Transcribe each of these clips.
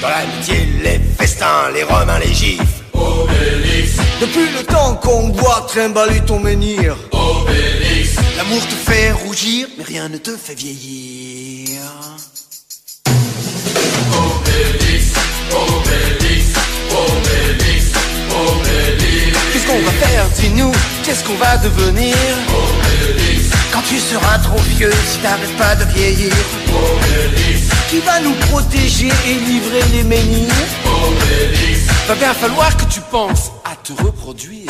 Dans l'amitié, les festins, les romains, les gifs. Depuis le temps qu'on doit trimballer ton menhir. L'amour te fait rougir, mais rien ne te fait vieillir. Qu'est-ce qu'on va faire, dis-nous? Qu'est-ce qu'on va devenir? Quand tu seras trop vieux, si t'arrêtes pas de vieillir Qui va nous protéger et livrer les menhirs. Va bien falloir que tu penses à te reproduire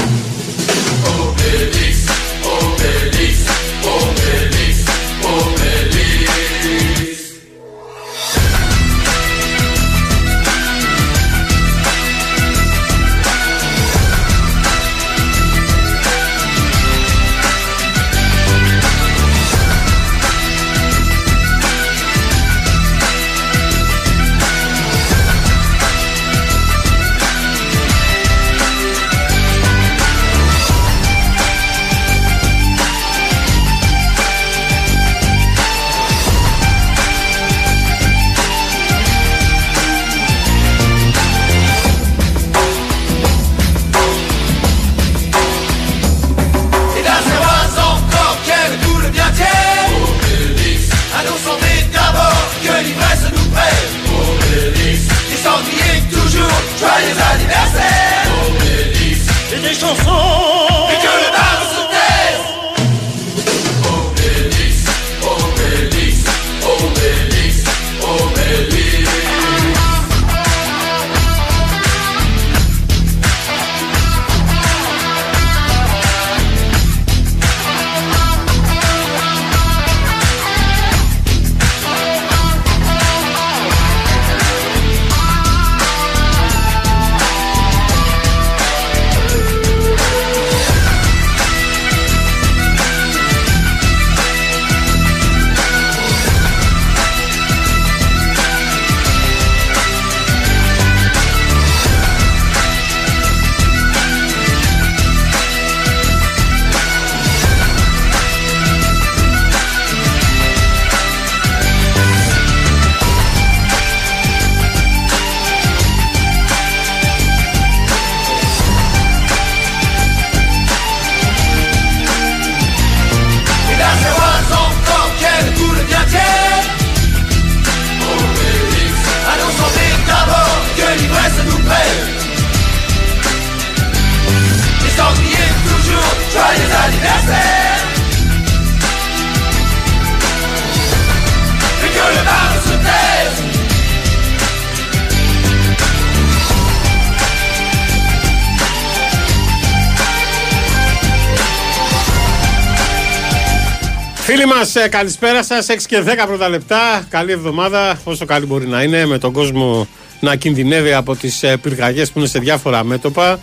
Φίλοι μα, καλησπέρα σας. 6 και 10 πρώτα λεπτά. Καλή εβδομάδα, όσο καλή μπορεί να είναι, με τον κόσμο να κινδυνεύει από τις πυρκαγιέ που είναι σε διάφορα μέτωπα.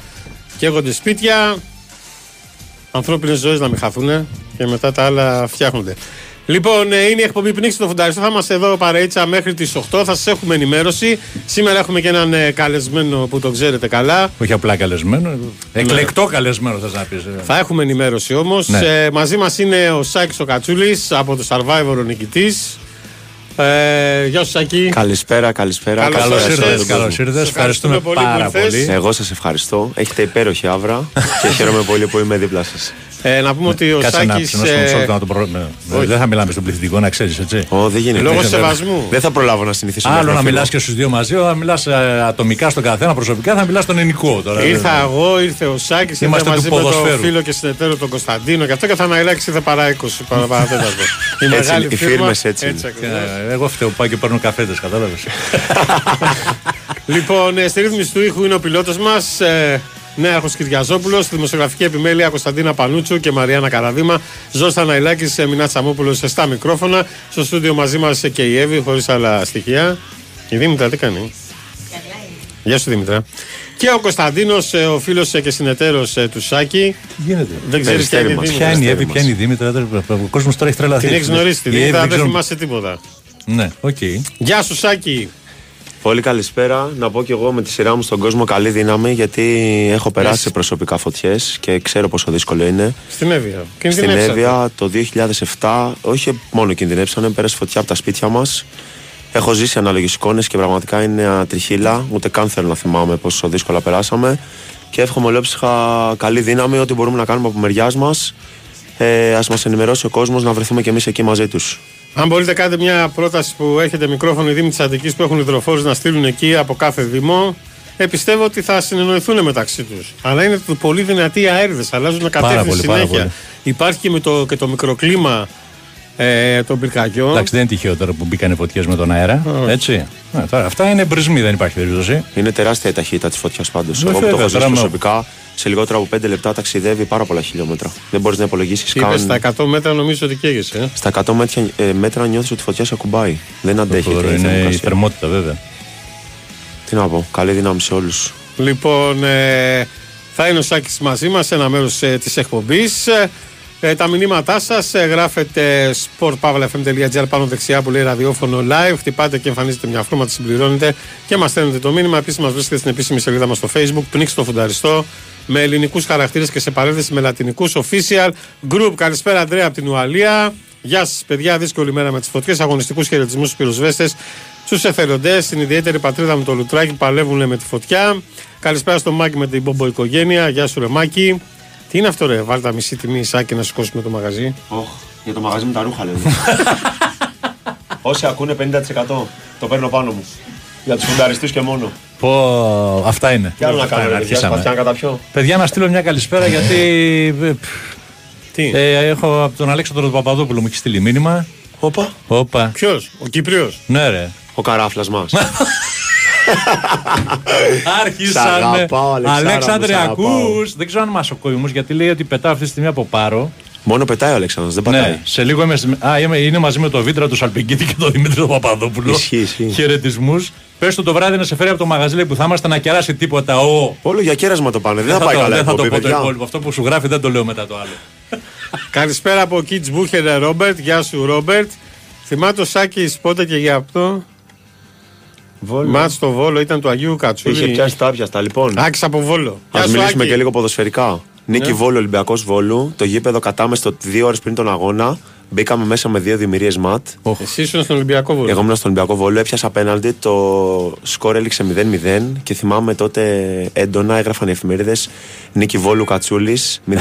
Καίγονται σπίτια. Ανθρώπινες ζωές να μην χαθούν και μετά τα άλλα φτιάχνονται. Λοιπόν, ε, είναι η εκπομπή Πνίξη το Φουνταριστό. Θα είμαστε εδώ παρέτσα μέχρι τις 8. Θα σας έχουμε ενημέρωση. Σήμερα έχουμε και έναν ε, καλεσμένο που το ξέρετε καλά. Όχι απλά καλεσμένο. Εκλεκτό καλεσμένο, θα να πεις. Θα έχουμε ενημέρωση όμως. Ναι. Ε, μαζί μας είναι ο Σάκης ο Κατσούλης από το Survivor ο νικητής. Ε, γεια σου Σάκη. Καλησπέρα, καλησπέρα. Καλώς Καλώ ήρθες. ήρθε. τον Καλώς κόσμο. ήρθες. Σε Ευχαριστούμε ευχαριστούμε πολύ πάρα που ήρθες. πολύ. Εγώ σας ευχαριστώ. Έχετε υπέροχη άβρα και χαίρομαι πολύ που είμαι δίπλα σας. Ε, να πούμε ότι ο Κάτσε να Σάκης. ψινώσουμε μισό λεπτό να το προ... ναι. όχι. Δεν θα μιλάμε στον πληθυντικό, να ξέρεις έτσι. Ω, δεν γίνεται. Λόγω Δεν- σεβασμού. Δεν θα προλάβω να συνηθίσω. Άλλο μέχρι να φύγω. μιλάς και στους δύο μαζί, όταν μιλάς ατομικά στον καθένα, προσωπικά θα μιλάς στον ενικό τώρα. Ήρθα εγώ, ήρθε ο Σάκης, ήρθε Είμαστε μαζί του με τον ποδοσφαίρου. φίλο και συνεταίρο τον Κωνσταντίνο και αυτό και θα αναελάξει ήρθε παρά 20 παρά παρατέταρτο. Η Έτσι μεγάλη είναι, οι φίρμα. φίρμες έτσι είναι. ακριβώς. Ε, Εγώ φταίω πάω και παίρνω καφέτες, κατάλαβες. Λοιπόν, ε, στη ρύθμιση του ήχου είναι ο πιλότος μας. Ε, Νέαρχο Κυριαζόπουλος, στη δημοσιογραφική επιμέλεια Κωνσταντίνα Πανούτσου και Μαριάννα Καραδίμα. Ζώστα Ναϊλάκης, Μινά Τσαμόπουλος στα μικρόφωνα. Στο στούντιο μαζί μας και η Εύη, χωρίς άλλα στοιχεία. Η Δήμητρα τι κάνει; Γεια σου Δήμητρα. Και ο Κωνσταντίνος, ο φίλος και συνεταίρος του Σάκη. Γίνεται. Δεν ξέρεις ποια είναι η μας. Δήμητρα. Ποια είναι η Εύη, μας. ποια είναι η Δήμητρα. δεν- Ο κόσμος τώρα έχει τρελαθεί. Την έχεις γνωρίσει τη Η Εύη Δήμητρα, δεν ξέρω- θυμάσαι τίποτα. Ναι, οκ. Γεια σου Σάκη. Πολύ καλησπέρα. Να πω και εγώ με τη σειρά μου στον κόσμο καλή δύναμη γιατί έχω περάσει σε προσωπικά φωτιές και ξέρω πόσο δύσκολο είναι. Στην Εύβοια. Στην Κινδυνεύσατε. Εύβοια το 2007, όχι μόνο κινδυνεύσανε, πέρασε φωτιά από τα σπίτια μας. Έχω ζήσει ανάλογε εικόνες και πραγματικά είναι ατριχίλα. Ούτε καν θέλω να θυμάμαι πόσο δύσκολα περάσαμε. Και εύχομαι ολόψυχα καλή δύναμη ό,τι μπορούμε να κάνουμε από μεριάς μας. Ε, Α μας ενημερώσει ο κόσμος να βρεθούμε κι εμείς εκεί μαζί τους. Αν μπορείτε, κάντε μια πρόταση που έχετε μικρόφωνο οι Δήμοι της Αττικής που έχουν υδροφόρους να στείλουν εκεί από κάθε Δήμο. Ε, πιστεύω ότι θα συνεννοηθούν μεταξύ τους. Αλλά είναι το πολύ δυνατοί οι αέριδες. Αλλάζουν κατεύθυνση πολύ, πάρα συνέχεια. πολύ. Υπάρχει και, με το, και το μικροκλίμα ε, των πυρκαγιών. Εντάξει, δεν είναι τυχαίο τώρα που μπήκαν φωτιές με τον αέρα. Έτσι. Ε, τώρα, αυτά είναι μπρισμοί, δεν υπάρχει περίπτωση. Είναι τεράστια η ταχύτητα της φωτιάς πάντως. Βέβαια, Εγώ που το έχω ζήσει τώρα με- προσωπικά, σε λιγότερο από 5 λεπτά ταξιδεύει πάρα πολλά χιλιόμετρα. Δεν μπορείς να υπολογίσεις Είπες καν. στα 100 μέτρα, νομίζω ότι καίγεσαι. Ε. Στα 100 μέτρα, ε, μέτρα νιώθεις ότι η φωτιά σε ακουμπάει. Δεν αντέχει. Τώρα η είναι η θερμοκρασία. θερμότητα, βέβαια. Τι να πω, καλή δύναμη σε όλους. Λοιπόν, ε, θα είναι ο Σάκης μαζί μας σε ένα μέρος ε, της εκπομπής. Ε, τα μηνύματά σας ε, γράφετε sportpavlafm.gr πάνω δεξιά που λέει ραδιόφωνο live. Χτυπάτε και εμφανίζετε μια φρούμα, τη συμπληρώνετε και μας στέλνετε το μήνυμα. Επίσης μας βρίσκεται στην επίσημη σελίδα μας στο facebook. Πνίξτε το φουνταριστό με ελληνικούς χαρακτήρες και σε παρένθεση με λατινικούς official group. Καλησπέρα Αντρέα από την Ουαλία. Γεια σας, παιδιά. Δύσκολη μέρα με τις φωτιές. Αγωνιστικούς χαιρετισμούς στους πυροσβέστες, στους εθελοντές, στην ιδιαίτερη πατρίδα μου το Λουτράκι που παλεύουν με τη φωτιά. Καλησπέρα στο Μάκη με την Μπομπο οικογένεια. Γεια σου, ρε Μάκη. Τι είναι αυτό, ρε, βάλτε τα μισή τιμή Ισάκη να σηκώσουμε το μαγαζί. Oh, για το μαγαζί με τα ρούχα λένε. Όσοι ακούνε 50% το παίρνω πάνω μου. Για τους φουνταριστούς και μόνο. Πω, αυτά είναι. Τι άλλο να Αυτά κάνω, είναι, ρε παιδιά, αρχίσαμε. σπαθιά να καταπιώ. Παιδιά, να στείλω μια καλησπέρα γιατί. ε, π, Τι, ε, έχω από τον Αλέξανδρο τον Παπαδόπουλο μου έχει στείλει μήνυμα. Όπα. Όπα. ποιος, ο Κύπριο. Ναι, ρε. Ο καράφλας μας. Σ' Άρχισαν. αγαπάω, Αλεξάνδρα μου, Αλέξανδρε, σ' αγαπάω. ακούς; Δεν ξέρω αν μας ακούει όμω γιατί λέει ότι πετάω αυτή τη στιγμή από πάρο. Μόνο πετάει ο Αλέξανδρος, δεν πατάει. Ναι, σε λίγο είμαι. Α, είμαι, είναι μαζί με τον Βίτρα, του Σαλπικίτη και τον Δημήτρη τον Παπαδόπουλο. Ισχύει, ισχύει. Χαιρετισμούς. Πες του το βράδυ να σε φέρει από το μαγαζί λέει, που θα είμαστε να κεράσει τίποτα. Ο. Όλο για κέρασμα το πάνε. Δεν θα πάει το, καλά δεν θα το εκπομπή, πω το παιδιά. υπόλοιπο. Αυτό που σου γράφει δεν το λέω μετά το άλλο. Καλησπέρα από Kids Μπούχερ, Ρόμπερτ. Γεια σου, Ρόμπερτ. Θυμάται ο Σάκης πότε και για αυτό; Μάτς στο Βόλο ήταν του Αγίου Κατσούλη. Είχε πιάσει τα άπιαστα, λοιπόν. Άκης από Βόλο. Α Γεια σου, μιλήσουμε Άκη. και λίγο ποδοσφαιρικά. Νίκη Ναι. Βόλου, Ολυμπιακός Βόλου. Το γήπεδο κατάμεστο δύο ώρες πριν τον αγώνα. Μπήκαμε μέσα με δύο δημιουργίες ματ. Εσύ ήσουν στον Ολυμπιακό Βόλο. Εγώ ήμουν στον Ολυμπιακό Βόλο, έπιασα απέναντι. Το σκορ έληξε 0-0 και θυμάμαι τότε έντονα έγραφαν οι εφημερίδες Νίκη Βόλου Κατσούλης 0-0.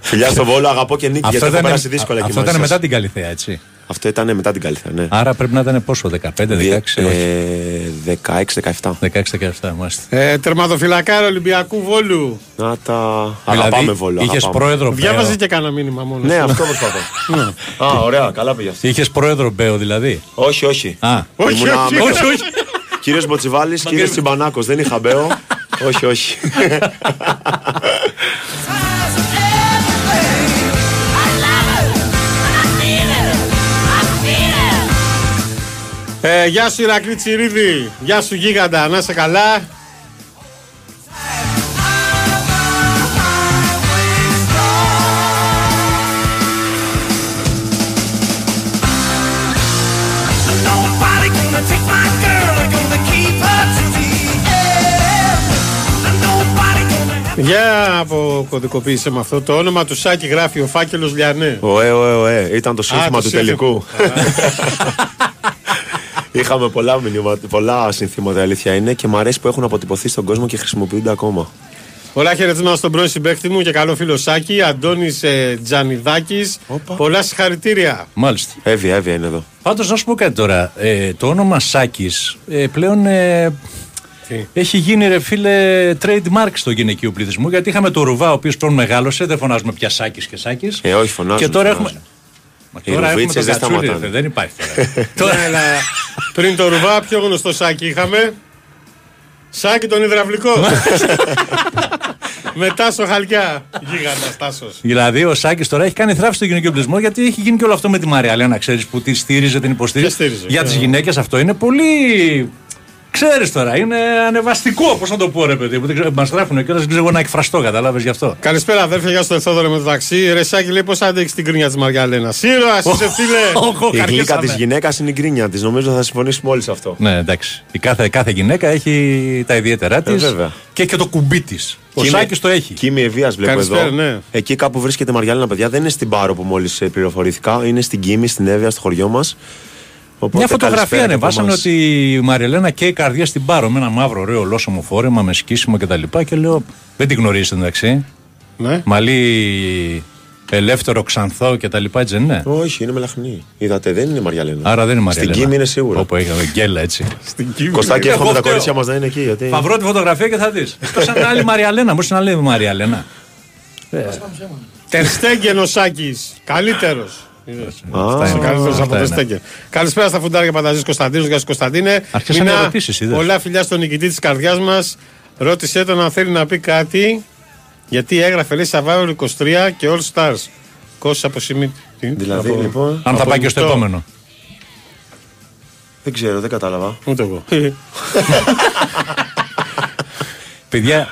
Φιλιά στο Βόλο, αγαπώ και νίκη γιατί έχω περάσει δύσκολα εκεί αυτό μαζί ήταν σας. μετά την Καλυθέα, έτσι. Αυτό ήταν μετά την Καλυθέα, ναι. Άρα πρέπει να ήταν πόσο, 15, 16, όχι. Ε, 16-17. 16-17, μάλιστα. Ε, τερματοφυλακάρο Ολυμπιακού Βόλου. Να τα. Αγαπάμε Βόλο. είχες αγαπάμε. πρόεδρο Διάβαζε Μπέο. και κανένα μήνυμα μόνος. Ναι, αυτό προσπαθώ. Α, ωραία, καλά πήγε αυτό. Είχες πρόεδρο Μπέο δηλαδή; Όχι, όχι. Α, Όχι, Ήμουνα όχι, με- όχι. όχι. Κύριος Μποτσιβάλη, κύριος Τσιμπανάκος. Δεν είχα μπέο. όχι, όχι. Ε, γεια σου Ηρακλή Τσιρίδη. Γεια σου Γίγαντα. Να είσαι καλά. Nobody gonna take my girl, I'm gonna keep her to the end. Nobody gonna have Για αποκωδικοποίησε με αυτό. Το όνομα του Σάκη γράφει ο φάκελος Λιανέ. Ωε, ωε, ωε. Ήταν το σύνθημα το του σύνθημα. τελικού. Είχαμε πολλά μηνύματα, πολλά συνθήματα, η αλήθεια είναι και μου αρέσει που έχουν αποτυπωθεί στον κόσμο και χρησιμοποιούνται ακόμα. Πολλά χαιρετίσματα στον πρώην συμπέκτη μου και καλό φίλο Σάκη, Αντώνης ε, Τζανιδάκης. Όπα. Πολλά συγχαρητήρια. Μάλιστα. Εύη, Εύη είναι εδώ. Πάντως να σου πω κάτι τώρα. Ε, το όνομα Σάκης ε, πλέον ε, Τι; έχει γίνει ρε φίλε trademark στο γυναικείο πληθυσμό. Γιατί είχαμε το Ρουβά, ο οποίος πλέον μεγάλωσε. Δεν φωνάζουμε πια Σάκης και Σάκης. Ε, όχι, φωνάζουν. και τώρα φωνάζουν. έχουμε. Μα Οι τώρα έχουμε Ρουβίτσες τον δεν Κατσούρη, σταματάνε. ρε, δεν υπάρχει τώρα. Ναι, αλλά πριν το ρουβά, πιο γνωστό Σάκη είχαμε. Σάκη τον υδραυλικό. Μετά στο χαλκιά. Γίγαντα Τάσος. δηλαδή ο Σάκης τώρα έχει κάνει θράψη στο γυναικείο πληθυσμό γιατί έχει γίνει και όλο αυτό με τη Μαρία. να ξέρεις που τη στήριζε, την υποστήριζε. Ποια στήριζε, Για ποια; τις γυναίκες αυτό είναι πολύ. Ξέρεις τώρα, είναι ανεβαστικό, πώς να το πω, ρε παιδί μου. Μας γράφουν και δεν ξέρω εγώ να εκφραστώ, κατάλαβες γι' αυτό. Καλησπέρα, αδέρφια, γεια στο Θόδωρο με το ταξί. Ρε Σάκη λέει πώς αντέχει την κρίνια της Μαριαλένα. Ήρωα, είσαι φίλε. Οχ, Η γλύκα αρχίσαμε. της γυναίκας είναι η γκρίνια της. Νομίζω θα συμφωνήσουμε όλοι σε αυτό. Ναι, εντάξει. Η κάθε, κάθε γυναίκα έχει τα ιδιαίτερά της Ε, βέβαια. και, και το κουμπί της. Ο Κίμη- Σάκης το έχει. Κίμη Ευεία βλέπω Καλησπέρα, εδώ. ναι. Εκεί κάπου βρίσκεται η Μαριάλινα, παιδιά. Δεν είναι στην Πάρο που μόλις πληροφορήθηκα. Είναι στην Κίμη, στην Εύβοια, στο χωριό μας. Οπότε Μια φωτογραφία καλησπέρα και από ανεβάσανε εμάς. ότι η Μαριελένα και η καρδιά στην πάρο με ένα μαύρο ωραίο ολόσωμο φόρεμα με σκίσιμο κτλ. Και, και λέω, δεν την γνωρίζετε εντάξει. Ναι. Μαλλί ελεύθερο, ξανθό κτλ. Έτσι δεν είναι; Όχι, είναι μελαχνή. Είδατε, δεν είναι Μαριαλένα. Άρα δεν είναι Μαριελένα. Στην Κίμη είναι σίγουρα. Όπου έγινε γκέλα έτσι. Στην Κίμη. Κωστάκι, Εγώ εύχομαι τα φταίω. κορίτσια μας να είναι εκεί. Γιατί... Θα βρω τη φωτογραφία και θα δεις. Εκτό αν είναι άλλη Μαριαλένα. Μπορεί να λέει Μαριαλένα. Τερστέγγεν ο Σάκης. Καλύτερος. Αυτά είναι. Καλύτερο από Αυτά το είναι. Στέγγεν. Καλησπέρα στα φουντάρια Πανταζής Κωνσταντίνος. Γεια σου Κωνσταντίνε. Αρχίσανε Μινά, ερωτήσεις, είδες. Πολλά φιλιά στον νικητή της καρδιάς μας. Ρώτησε τον αν θέλει να πει κάτι. Γιατί έγραφε λέει Survivor 23 και All Stars. Κώστα από σημείο. Δηλαδή, λοιπόν, Αν θα Από πάει και στο μισθό. επόμενο. δεν ξέρω, δεν κατάλαβα. Ούτε εγώ. Παιδιά.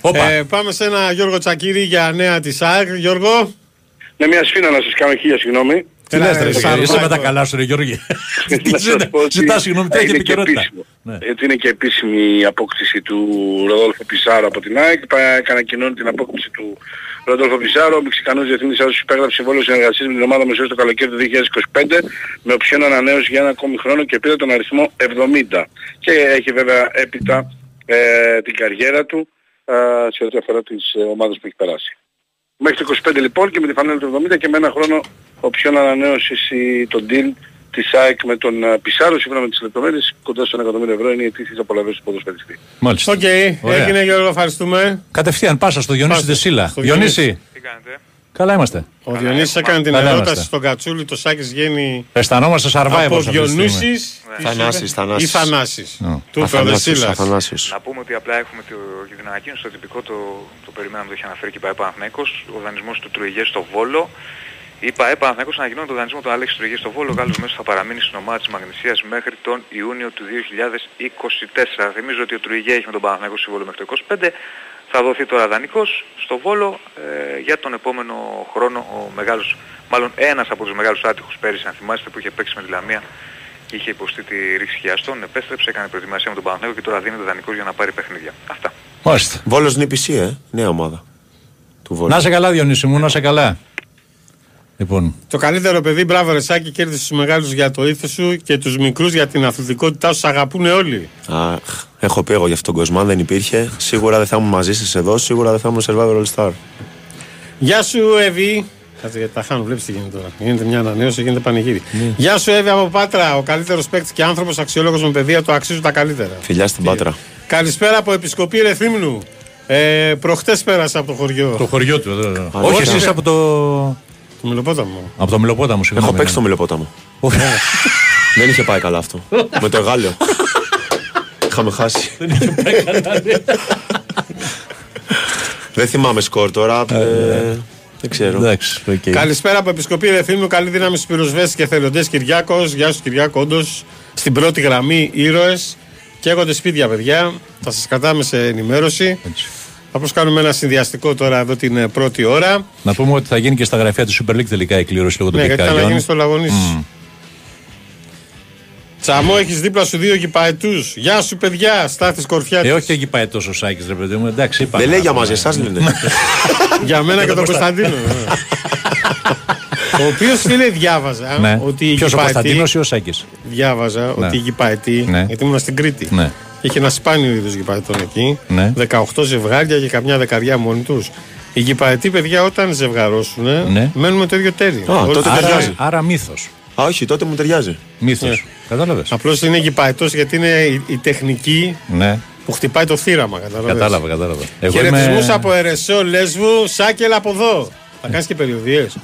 Όπα. Ε, πάμε σε ένα Γιώργο Τσακύρη για νέα της ΑΕΚ. Γιώργο. Με μια σφίνα να σας κάνω χίλια συγγνώμη. Τι έλα, λες ρε, ρε, Survivor. Σάρ, είσαι με τα καλά σου ρε Γιώργη. Να σας πω ότι Ζητά συγγνώμη, τι έχει είναι και επικαιρότητα. επίσημο. Ναι. Έτσι είναι και επίσημη η απόκτηση του Ροδόλφο Πισάρο από την ΑΕΚ. Πα- Ανακοινώνει την απόκτηση του Ροδόλφο Πισάρο. Ο Μεξικανός Διεθνής Άσος υπέγραψε συμβόλαιο συνεργασίας με την ομάδα μας έως το καλοκαίρι του 2025 με οψιόν ανανέωση για ένα ακόμη χρόνο και πήρε τον αριθμό 70. Και έχει βέβαια έπειτα ε, την καριέρα του ε, σε ό,τι αφορά τις ε, ομάδες που έχει περάσει. Μέχρι το 25 λοιπόν και με τη φανέλα του 70 και με ένα χρόνο οψιόν ανανέωσης η- το deal της ΑΕΚ με τον ε, Πιζάρο σύμφωνα με τις λεπτομέρειες κοντά στο 1 εκατομμύριο ευρώ είναι οι ετήσιες απολαβές του ποδοσφαιριστή. Μάλιστα. Οκ, Ωραία. έγινε Γιώργο, ευχαριστούμε. Κατευθείαν πάσα στο Διονύση Πάστε. Δεσύλλα. Στο Διονύση. Διονύση. Τι κάνετε; Καλά είμαστε. Ο Διονύσης έκανε την Καλά ερώτηση είμαστε. στον Κατσούλη, το Σάκης βγαίνει Αισθανόμαστε survivors από αυτή τη στιγμή. Διονύσης τι Θανάσης, είπε; Θανάσης. ή Θανάσης. Ναι. Του είπε ο Αθανάσιος, Δεσίλας. Αθανάσιος. Να πούμε ότι απλά έχουμε το, και την ανακοίνωση στο τυπικό, το, το περιμέναμε, το είχε αναφέρει και η ΠαΕ Παναθηναϊκός, ο δανεισμός του Τρουιγέ στο Βόλο. Η ΠαΕ Παναθηναϊκός ανακοινώνει τον δανεισμό του Αλέξη Τρουιγέ στο Βόλο. Ο Γάλλος μέσος θα παραμείνει στην ομάδα της Μαγνησίας μέχρι τον Ιούνιο του 2024. Θυμίζω ότι ο Τρουιγέ έχει με τον Παναθηναϊκό συμβόλαιο μέχρι το 2025. Θα δοθεί τώρα δανεικός στο Βόλο ε, για τον επόμενο χρόνο ο μεγάλος, μάλλον ένας από τους μεγάλους άτυχους πέρυσι, αν θυμάστε, που είχε παίξει με τη Λαμία και είχε υποστεί τη ρήξη χιαστών, επέστρεψε, έκανε προετοιμασία με τον Παναθηναϊκό και τώρα δίνεται δανεικός για να πάρει παιχνίδια. Αυτά. Μάλιστα. Βόλος νύπηση, ε. Νέα ομάδα. Του Βόλου. Να είσαι καλά, Διονύση μου, να είσαι καλά. Λοιπόν, Το καλύτερο παιδί, μπράβο Ρεσάκη, κέρδισες τους μεγάλους για το ήθος σου και τους μικρούς για την αθλητικότητά σου. Σ' αγαπούν όλοι. Αχ, έχω πει εγώ για αυτόν τον κόσμο, αν δεν υπήρχε, σίγουρα δεν θα ήμουν μαζί σας εδώ, σίγουρα δεν θα ήμουν Survivor All Star. Γεια σου, Εύη. Κάτσε γιατί τα χάνω, βλέπεις τι γίνεται τώρα. Γίνεται μια ανανέωση, γίνεται πανηγύρι. Ναι. Γεια σου, Εύη από Πάτρα. Ο καλύτερος παίκτης και άνθρωπος αξιόλογο με παιδεία το αξίζουν τα καλύτερα. Φιλιά στην Πάτρα. Καλησπέρα από Επισκοπή Ρεθύμνου. Ε, Προχτές πέρασα από το χωριό. το χωριό του. εδώ, εδώ. Α, Όχι, ωραία. εσύ από το. Το Μιλοπόταμο. Από το Μιλοπόταμο, συγγνώμη. Έχω παίξει ναι. το Μιλοπόταμο. Όχι. Δεν είχε πάει καλά αυτό. Με το Αιγάλεω. Είχαμε χάσει. Δεν είχε πάει καλά, ναι. Δεν θυμάμαι σκορ τώρα. ε, Δεν ξέρω. Εντάξει, οκ. Καλησπέρα από Επισκοπή Ρεθύμνου. Καλή δύναμη στους πυροσβέστες και εθελοντές. Κυριάκος. Γεια σου, Κυριάκο. Όντως στην πρώτη γραμμή ήρωες. Καίγονται σπίτια, παιδιά. Θα σας κρατάμε σε ενημέρωση. Έτσι. Απλώς κάνουμε ένα συνδυαστικό τώρα εδώ την ε, πρώτη ώρα. Να πούμε ότι θα γίνει και στα γραφεία τη Super League τελικά η κλήρωση λόγω των Ναι, γιατί θα να πυρκαγιών. γίνει στο Λαγονίσι. Τσαμό, έχεις δίπλα σου δύο γηπαετού. Γεια σου, παιδιά, στάθης κορφιά. Ε, όχι εκεί πάει τόσο Σάκης ρε παιδί μου. Εντάξει, είπαμε. Δεν λέει για μαζί, εσάς λένε. Για μένα και τον Κωνσταντίνο. ναι. ο οποίος φίλε διάβαζα Ναι. ότι η Ποιος ο γηπαετή. Κωνσταντίνος ή ο Σάκης; Διάβαζα Ναι. ότι η γηπαετή. Ναι. Γιατί ήμουν στην Κρήτη. Ναι. Είχε ένα σπάνιο είδος γηπαετών εκεί. Ναι. 18 ζευγάρια και καμιά δεκαριά μόνοι τους. Οι γηπαετοί παιδιά όταν ζευγαρώσουν Ναι. μένουν με το ίδιο τέρι. Α, Όλοι τότε τους ταιριάζει. ταιριάζει. Άρα, άρα μύθος. Α, όχι, τότε μου ταιριάζει. Μύθος. Ναι. Κατάλαβες; Απλώς είναι γηπαετός γιατί είναι η, η τεχνική Ναι, που χτυπάει το θύραμα. Κατάλαβες; κατάλαβα, κατάλαβα. Εγώ Χαιρετισμούς είμαι- από Ερεσό, Λέσβου, Σάκελ από εδώ. Θα κάνεις και περιοδίες.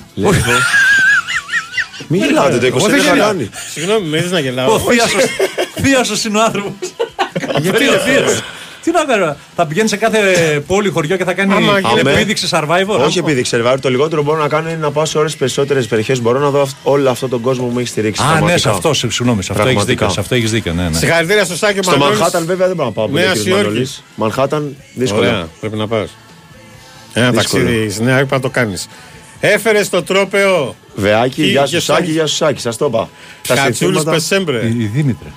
Μην γελάτε, το 20 Εγώ δεν θα γελάω. κάνει. Συγγνώμη, με είδες να Ο γελάω. θείασος- θείασος είναι ο άνθρωπος. Γιατί ρε θείασος; Τι να κάνω, θα πηγαίνεις σε κάθε πόλη, χωριό και θα κάνει Άμα γίνεται- επίδειξη survivor; Όχι επειδή ξέρω, το λιγότερο μπορώ να κάνω είναι να πάω σε όλες τις περισσότερες περιοχές. Μπορώ να δω αυ- όλο αυτό τον κόσμο που με έχει στηρίξει. Α, ναι, πραγματικά. σε αυτό, σε- συγγνώμη, σε αυτό έχεις Πραγματικά. δίκιο. Σε αυτό έχεις δίκιο, ναι, ναι. Συγχαρητήρια στο Σάκη Στο Μανώλης. Μανχάταν βέβαια δεν μπορώ να πάω πολύ. Νέα κύριος Υόρκης. Μανώλης. Μανχάταν δύσκολα. Ωραία, πρέπει να πας. Ένα Δύσκολο. ταξίδι στη Νέα Υόρκη να το κάνεις. Έφερε στο τρόπεο Βεάκι, Κι- γεια και σου Σάκη. Σάκης, γεια σου Σάκη, σας το είπα. Τα Κατσούλη συνθήματα- Πεσέμπρε. Η η Δήμητρα.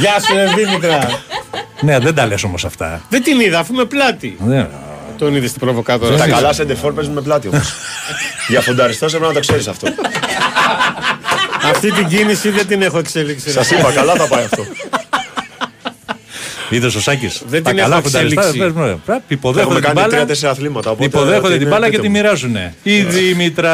Γεια σου, ρε Δήμητρα. Ναι, δεν τα λες όμως αυτά. Δεν την είδα, αφού είμαι πλάτη. Ναι. Τον είδες στην προβοκάτορα. Τα καλά σεντερφόρ παίζουν με πλάτη όμως. Για φονταριστό έπρεπε να το ξέρεις αυτό. Αυτή την κίνηση δεν την έχω εξέλιξει. ρε. Σας είπα, καλά θα πάει αυτό. Είδες ο Σάκης; Δεν τα την καλά έχω φουνταριστά, εξελίξει. παίζουν, ωραία. Πρέπει, Έχουμε Υποδέχονται την κάνει μπάλα. τρία-τέσσερα αθλήματα. οπότε Υποδέχονται τι την είναι, μπάλα και πείτε τη μου. μοιράζουν. Η Δήμητρα.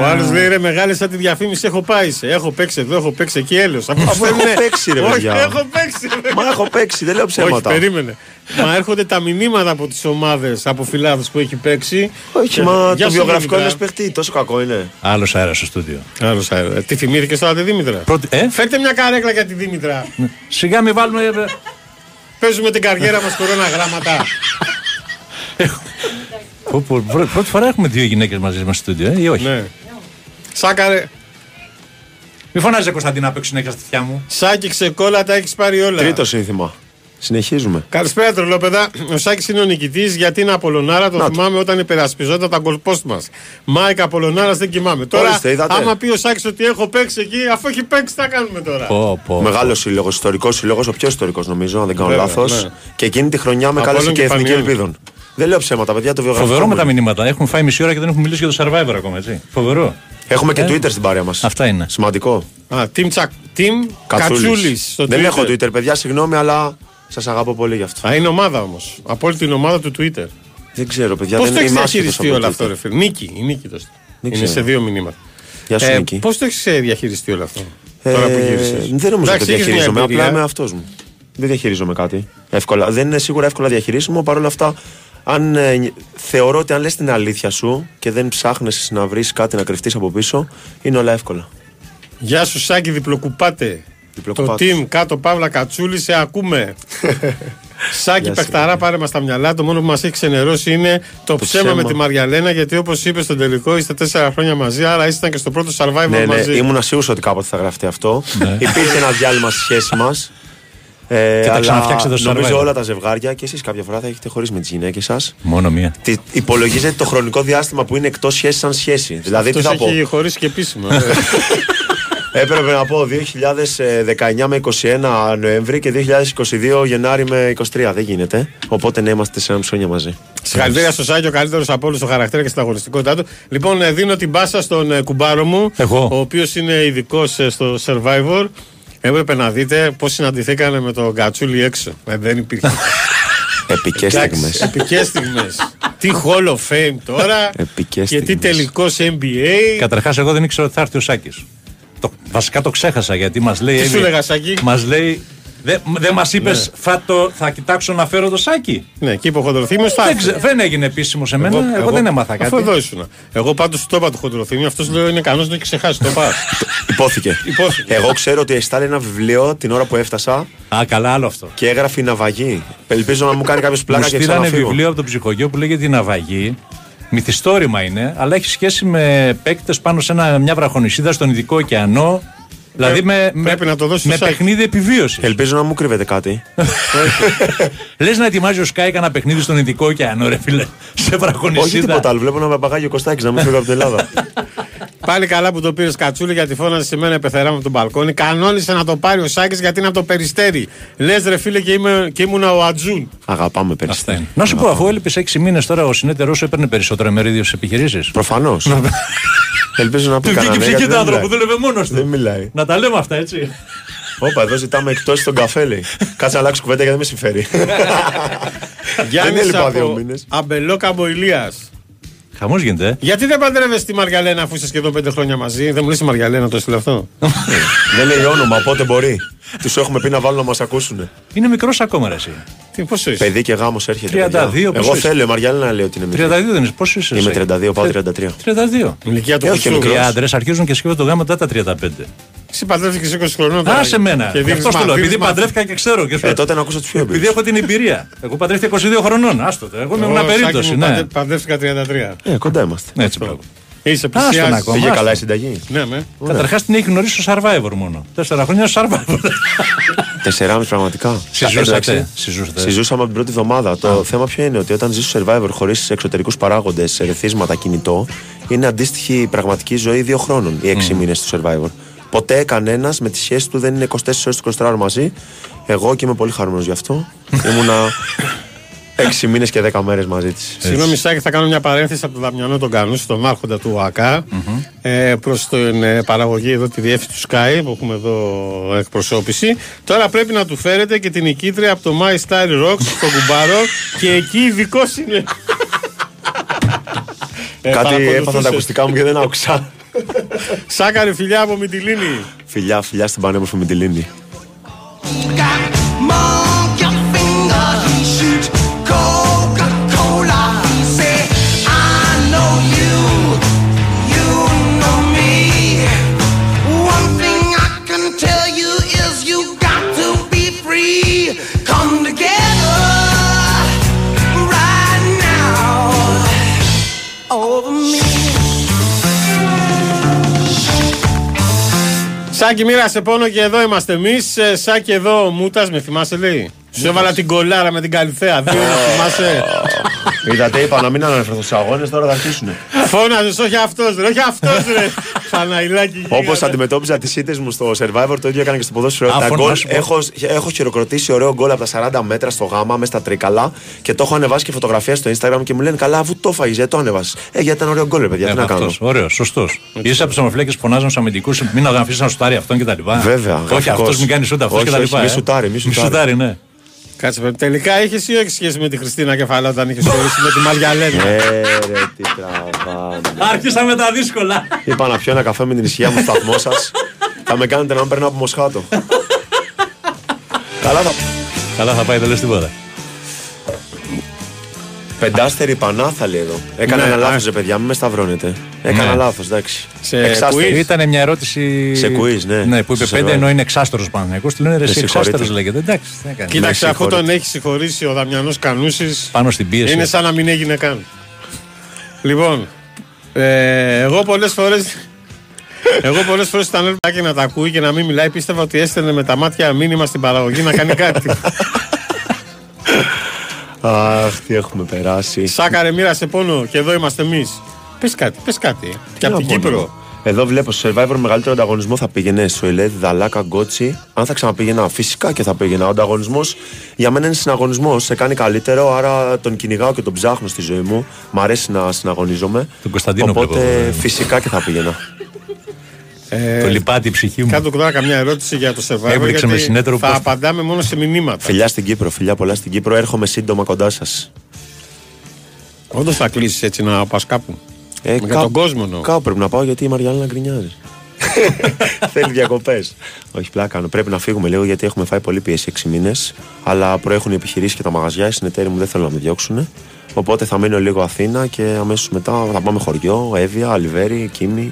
Ο άλλο λέει ρε μεγάλη σαν τη διαφήμιση έχω πάει σε. Έχω παίξει εδώ, έχω παίξει εκεί έλεος. Αφού Αφού έχω παίξει, ρε Όχι, παιδιά. έχω παίξει. ρε. Μα έχω παίξει, δεν λέω Όχι, ψέματα. περίμενε. Μα έρχονται τα μηνύματα από τις ομάδες, από φιλάδε που έχει παίξει. Όχι, Και- μα Γεια το σου, βιογραφικό Δήμητρα. ενός παιχτή, τόσο κακό είναι. Άλλος αέρας στο στούντιο. Άλλος αέρας. Τι θυμήθηκε τώρα τη Δήμητρα. Πρώτη- ε; Φέρτε μια καρέκλα για τη Δήμητρα. Σιγά μην βάλουμε. Ε, Παίζουμε την καριέρα μας κορώνα γράμματα. Πω, πω, πρω- Πρώτη φορά έχουμε δύο γυναίκες μαζί μας στο στούντιο, ε, ή όχι; ναι. Σάκαρε. Μη φωνάζεις Κωνσταντίνα απ' έξω συνέχεια στη θιά μου. Σάκη ξεκόλα τα έχεις πάρει όλα. Τρίτο σύνθημα. Συνεχίζουμε. Καλησπέρα τρολόπεδα. Ο Σάκης είναι ο νικητής γιατί είναι Απολωνάρα. Το Να το. θυμάμαι όταν υπερασπιζόταν τα γκολπόστ μας. Μάικα Απολωνάρα δεν κοιμάμαι. Τώρα, Ορίστε, είδατε. άμα πει ο Σάκης ότι έχω παίξει εκεί, αφού έχει παίξει, τι θα κάνουμε τώρα; Πω, πω. Μεγάλος σύλλογος, ιστορικός σύλλογος, ο πιο ιστορικός νομίζω, αν δεν κάνω Βέβαια, λάθος. ναι. Και εκείνη τη χρονιά με Απόλλων κάλεσε και και εθνική Πανιόνιο. ελπίδων. Δεν λέω ψέματα, παιδιά, το βιογραφικό. Φοβερό μου με τα είναι. μηνύματα. Έχουν φάει μισή ώρα και δεν έχουν μιλήσει για το survivor ακόμα, έτσι. Φοβερό. Έχουμε και Ε. Twitter στην παρέα μας. Αυτά είναι. Σημαντικό. Α, Team, Τσακ, team Κατσούλης. Κατσούλης. στο Δεν Twitter. έχω Twitter, παιδιά, συγγνώμη, αλλά σας αγαπώ πολύ γι' αυτό. Α, είναι ομάδα όμως. Από όλη την ομάδα του Twitter. Δεν ξέρω, παιδιά, Πώς δεν το έχεις είμαι άσχετος διαχειριστεί από όλο το αυτό, Twitter. ρε φίλε; Νίκη, η Νίκη το στείλε. Δεν Είναι ξέρω. σε δύο μηνύματα. Γεια σου, Νίκη. Πώς το έχεις διαχειριστεί όλο αυτό. Ε, Τώρα που γύρισες; δεν νομίζω ότι διαχειρίζομαι. Απλά είμαι αυτός μου. Δεν διαχειρίζομαι κάτι. Εύκολα. Δεν είναι σίγουρα εύκολα διαχειρίσιμο. Παρ' όλα αυτά, αν, ε, νι- θεωρώ ότι αν λες την αλήθεια σου και δεν ψάχνεσαι να βρεις κάτι να κρυφτείς από πίσω, είναι όλα εύκολα. Γεια σου, Σάκη, διπλοκουπάτε. Διπλοκουπάτες. Το team κάτω Παύλα Κατσούλη, σε ακούμε. Σάκη Γεια σου. Πεχταρά, πάρε μας τα μυαλά. Το μόνο που μας έχει ξενερώσει είναι το, ψέμα, ψέμα. με τη Μαριαλένα. Γιατί όπως είπες στο τελικό, είστε τέσσερα χρόνια μαζί, άρα ήσασταν και στο πρώτο survival Ναι, ναι, μαζί. ήμουν σίγουρος ότι κάποτε θα γραφτεί αυτό. Υπήρχε ένα διάλειμμα στη σχέση μας. Ε, Ναι. Και τα αλλά ξαναφτιάξετε στο νομίζω survival. όλα τα ζευγάρια και εσείς κάποια φορά θα έχετε χωρίσει με τις γυναίκες σας. Μόνο μία. Υπολογίζετε το χρονικό διάστημα που είναι εκτός σχέσης σαν σχέση. Δηλαδή, τι Αυτός θα πω; έχει χωρίσει και επίσημα. ε. Έπρεπε να πω 2019 με 21 Νοέμβρη και 2022 Γενάρη με 23. Δεν γίνεται. Οπότε ναι, είμαστε 4,5 χρόνια μαζί. Συγχαρητήρια στο Σάκη, ο καλύτερος από όλους στο χαρακτήρα και στην αγωνιστικότητά του. Λοιπόν, ε, δίνω την πάσα στον ε, κουμπάρο μου, Εγώ. ο οποίος είναι ειδικός στο Survivor. Έπρεπε να δείτε πώς συναντηθήκανε με τον Κατσούλη έξω. Ε, δεν υπήρχε. Επικές στιγμές. Επικές στιγμές. τι Hall of Fame τώρα. Επικές και τι στιγμές. τελικός NBA. Καταρχάς, εγώ δεν ήξερα ότι θα έρθει ο Σάκης. Το, βασικά το ξέχασα γιατί μας λέει. Τι σου λέγα, Σάκη; Μας λέει. Δεν δε μας είπες, θα, το- θα κοιτάξω να φέρω το Σάκη. Ναι, εκεί είπε ο Χοντροθύμιο. Δεν, ξε- δεν έγινε επίσημο σε μένα. Εγώ, δεν έμαθα κάτι. Αφού εδώ ήσουν. Εγώ πάντως το είπα του Χοντροθύμιο. Αυτός λέω είναι ικανό να έχει ξεχάσει. Το είπα. Υπόθηκε. Υπόθηκε. Εγώ ξέρω ότι εστάλει ένα βιβλίο την ώρα που έφτασα Α, καλά, άλλο αυτό. και έγραφε η ναυαγή. Ελπίζω να μου κάνει κάποιος Μου πλάκα και στείλανε ξαναφύγω. βιβλίο από τον ψυχογειό που λέγεται Η Ναυαγή. Μυθιστόρημα είναι, αλλά έχει σχέση με παίκτες πάνω σε ένα, μια βραχονισίδα στον Ειδικό ωκεανό. Δηλαδή με, με, πρέπει να το δώσεις με στο site. παιχνίδι επιβίωσης. Ελπίζω να μου κρύβετε κάτι. Λες να ετοιμάζει ο Σκάι ένα παιχνίδι στον Ειδικό ωκεανό, ρε φίλε. Σε Όχι βραχονισίδα. τίποτα άλλο. Βλέπω ένα παπαγάκι ο Κωστάκης να μην φύγω από την Ελλάδα. Πάλι καλά που το πήρες Κατσούλη γιατί φώναζες σε μένα πεθεράμε από τον μπαλκόνι. Κανόνισε να το πάρει ο Σάκης γιατί είναι από το περιστέρι. Λες ρε φίλε και, είμαι, και ήμουνα ο Ατζούν. Αγαπάμε Αυτά περιστέρι. είναι. Να σου πω, αφού έλειπες 6 μήνες τώρα, ο συνέτερός σου έπαιρνε περισσότερο μερίδιο στις επιχειρήσεις. Προφανώς. Ελπίζω να πει Του βγήκε κανένα. ψυχή γιατί του δεν άνθρωπο, μιλάει. δούλευε μόνος του. Δεν μιλάει. Να τα λέμε αυτά, έτσι. Όπα, εδώ ζητάμε εκτός στον καφέ, λέει. Κάτσε να αλλάξει κουβέντα γιατί δεν με συμφέρει. Γιάννης είναι λοιπόν δύο από μήνες. Αμπελό Καμποηλία. Χαμός γίνεται. ε. Γιατί δεν παντρεύεσαι τη Μαργαλένα αφού είσαι σχεδόν πέντε χρόνια μαζί; Δεν μου λες η Μαργαλένα το έστειλε αυτό; Δεν λέει όνομα, οπότε μπορεί. Τους έχουμε πει να βάλουν να μας ακούσουν. Είναι μικρός ακόμα, ρε, εσύ. Τι, πόσο είσαι; Παιδί και γάμος έρχεται. 32, παιδιά. πόσο Εγώ είσαι; θέλω, η Μαριάλνα να λέει ότι είναι 32 μικρή. δεν είσαι. Πόσο είσαι, Είμαι εσύ; 32, πάω 33. 32. Ηλικία του Ε, όχι, Χριστού. Οι μικρός. άντρες αρχίζουν και σκέφτονται το γάμο μετά τα 35. Εσύ παντρεύτηκες 20 χρονών. τώρα. Α, σε μένα. Και Γι' δίνεις αυτό μα- το λέω. δίνεις Επειδή μα- παντρεύτηκα και ξέρω. Και σου- Ε, τότε να ακούσω τους πιο Επειδή εμπειρού. έχω την εμπειρία. Εγώ παντρεύτηκα 22 χρονών. Άστο το. Εγώ είμαι Εγώ, μια Σάκη περίπτωση. μου, Ναι. παντε- Παντρεύτηκα 33. Ε, κοντά είμαστε. Ναι, έτσι μπράβο. Είσαι Άστον πλησιάζεις. ακόμα. Πήγε άστο. καλά η συνταγή. Ναι, με. Καταρχάς την έχει γνωρίσει στο survivor μόνο. Τέσσερα χρόνια στο survivor. Τεσσεράμιση πραγματικά. Συζούσατε; Εντάξει, Συζούσατε. Συζούσαμε από την πρώτη εβδομάδα. Το θέμα ποιο είναι ότι όταν ζεις στο survivor χωρίς εξωτερικούς παράγοντες, ρεθίσματα, κινητό, είναι αντίστοιχη η πραγματική ζωή δύο χρόνων οι έξι μήνες του survivor. Ποτέ κανένας με τη σχέση του δεν είναι 24 ώρες το 24 ώρο μαζί. Εγώ και είμαι πολύ χαρούμενος γι' αυτό. Ήμουνα Έξι μήνες και δέκα μέρες μαζί της. Συγγνώμη, Σάκη, θα κάνω μια παρένθεση από τον Δαμιανό τον Κανούση, τον άρχοντα του ΟΑΚΑ, ε, προς την ε, παραγωγή εδώ, τη διεύθυνση του Sky που έχουμε εδώ εκπροσώπηση. Τώρα πρέπει να του φέρετε και την νικήτρια από το My Style Rocks στο κουμπάρο και εκεί ειδικό είναι. Ε, Κάτι έπαθαν παρακολουθούσε. τα ακουστικά μου και δεν άκουσα. Σάκαρη φιλιά από Μυτιλίνη. φιλιά, φιλιά στην πανέμορφη Μυτιλίνη. Σάκη, μοίρασε πόνο και εδώ είμαστε εμείς. Σάκη, εδώ ο Μούτας, με θυμάσαι λέει; Σου έβαλα την κολάρα με την καλυθέα. Δύο να θυμάσαι; Είδατε, είπα να μην αναφερθώ στου αγώνες, τώρα θα αρχίσουν. Φώναζες, όχι αυτός, ρε, όχι αυτός, ρε. Φαναϊλάκι. Όπως γίγαντα. αντιμετώπιζα τις ήττε μου στο survivor, το ίδιο έκανα και στο ποδόσφαιρο. Α, Τα φωνάζω, γκολ, σου πω. έχω, έχω χειροκροτήσει ωραίο γκολ από τα 40 μέτρα στο γάμα, μέσα στα τρίκαλα και το έχω ανεβάσει και φωτογραφία στο Instagram και μου λένε Καλά, αφού το φάγεις, το ανεβάσεις; Ε, γιατί ήταν ωραίο γκολ, ρε παιδιά, τι να κάνω. αυτός, ωραίο, σωστός. Είσαι από τους ομοφυλάκες που φωνάζουν στου αμυντικούς, μην αφήσει να σουτάρει αυτόν και τα λοιπά. Βέβαια, Όχι, γραφικός. αυτό μην κάνει ούτε αυτός Όχι, και τα όχι, λοιπά. μη ε. σουτάρει, μη σουτάρει. σουτάρει, ναι. Κάτσε, παιδί, τελικά είχε ή όχι σχέση με τη Χριστίνα Κεφαλά όταν είχες χωρίσει με τη Μαριαλένα. Ε, ρε, τι τραβάνε. Άρχισα με τα δύσκολα. Είπα να πιω ένα καφέ με την ησυχία μου στο σταθμό σας. θα με κάνετε να παίρνω από Μοσχάτο. Καλά θα. Καλά θα πάει, δεν λες τίποτα. Πεντάστερη πανάθαλη εδώ. Έκανα Ναι, ένα α. λάθος, ρε παιδιά, μην με σταυρώνετε. Έκανα Ναι. λάθος, εντάξει. Σε Εξάστερη. quiz. Ήταν μια ερώτηση. Σε quiz, ναι. Ναι, που είπε Σε πέντε survivor. ενώ είναι εξάστερο Παναγιακό. Του λένε ρε, εσύ συγχωρείτε. εξάστερο λέγεται. Εντάξει, τι να κάνεις. Κοίταξε, Με αφού συγχωρείτε. τον έχεις συγχωρήσει ο Δαμιανός Κανούσης, Πάνω στην πίεση. είναι σαν να μην έγινε καν. Λοιπόν, ε, εγώ πολλές φορέ. Εγώ πολλές φορές ήταν έρωτα και να τα ακούει και να μην μιλάει. Πίστευα ότι έστελνε με τα μάτια μήνυμα στην παραγωγή να κάνει κάτι. Αχ, τι έχουμε περάσει. Σάκαρε, μοίρασε πόνο και εδώ είμαστε εμείς. Πες κάτι, πες κάτι. Και από την να πω, Κύπρο. Εδώ βλέπω στο Survivor μεγαλύτερο ανταγωνισμό θα πήγαινε στο Ελέδη, Δαλάκα, Γκότσι. Αν θα ξαναπήγαινα, φυσικά και θα πήγαινα. Ο ανταγωνισμός για μένα είναι συναγωνισμός. Σε κάνει καλύτερο, άρα τον κυνηγάω και τον ψάχνω στη ζωή μου. Μ' αρέσει να συναγωνίζομαι. Τον Κωνσταντίνο Οπότε βλέπω, ε. φυσικά και θα πήγαινα. Ε, Το λυπάται η ψυχή μου. Κάτω τώρα καμιά ερώτηση για το survivor. Έβριξε με γιατί συνέτερο θα πώς- απαντάμε μόνο σε μηνύματα. Φιλιά στην Κύπρο, φιλιά πολλά στην Κύπρο. Έρχομαι σύντομα κοντά σας. Όντως θα κλείσεις έτσι να πας κάπου; Ε, Για τον κόσμο εννοώ. Κάπου πρέπει να πάω γιατί η Μαριάννα γκρινιάζει. Θέλει διακοπές. Όχι, πλάκα κάνω. Πρέπει να φύγουμε λίγο γιατί έχουμε φάει πολύ πίεση 6 μήνες. Αλλά προέχουν οι επιχειρήσεις και τα μαγαζιά. Οι συνεταίροι μου δεν θέλουν να με διώξουν. Οπότε θα μείνω λίγο Αθήνα και αμέσως μετά θα πάμε χωριό, Εύβοια, Αλιβέρι, Κίμη.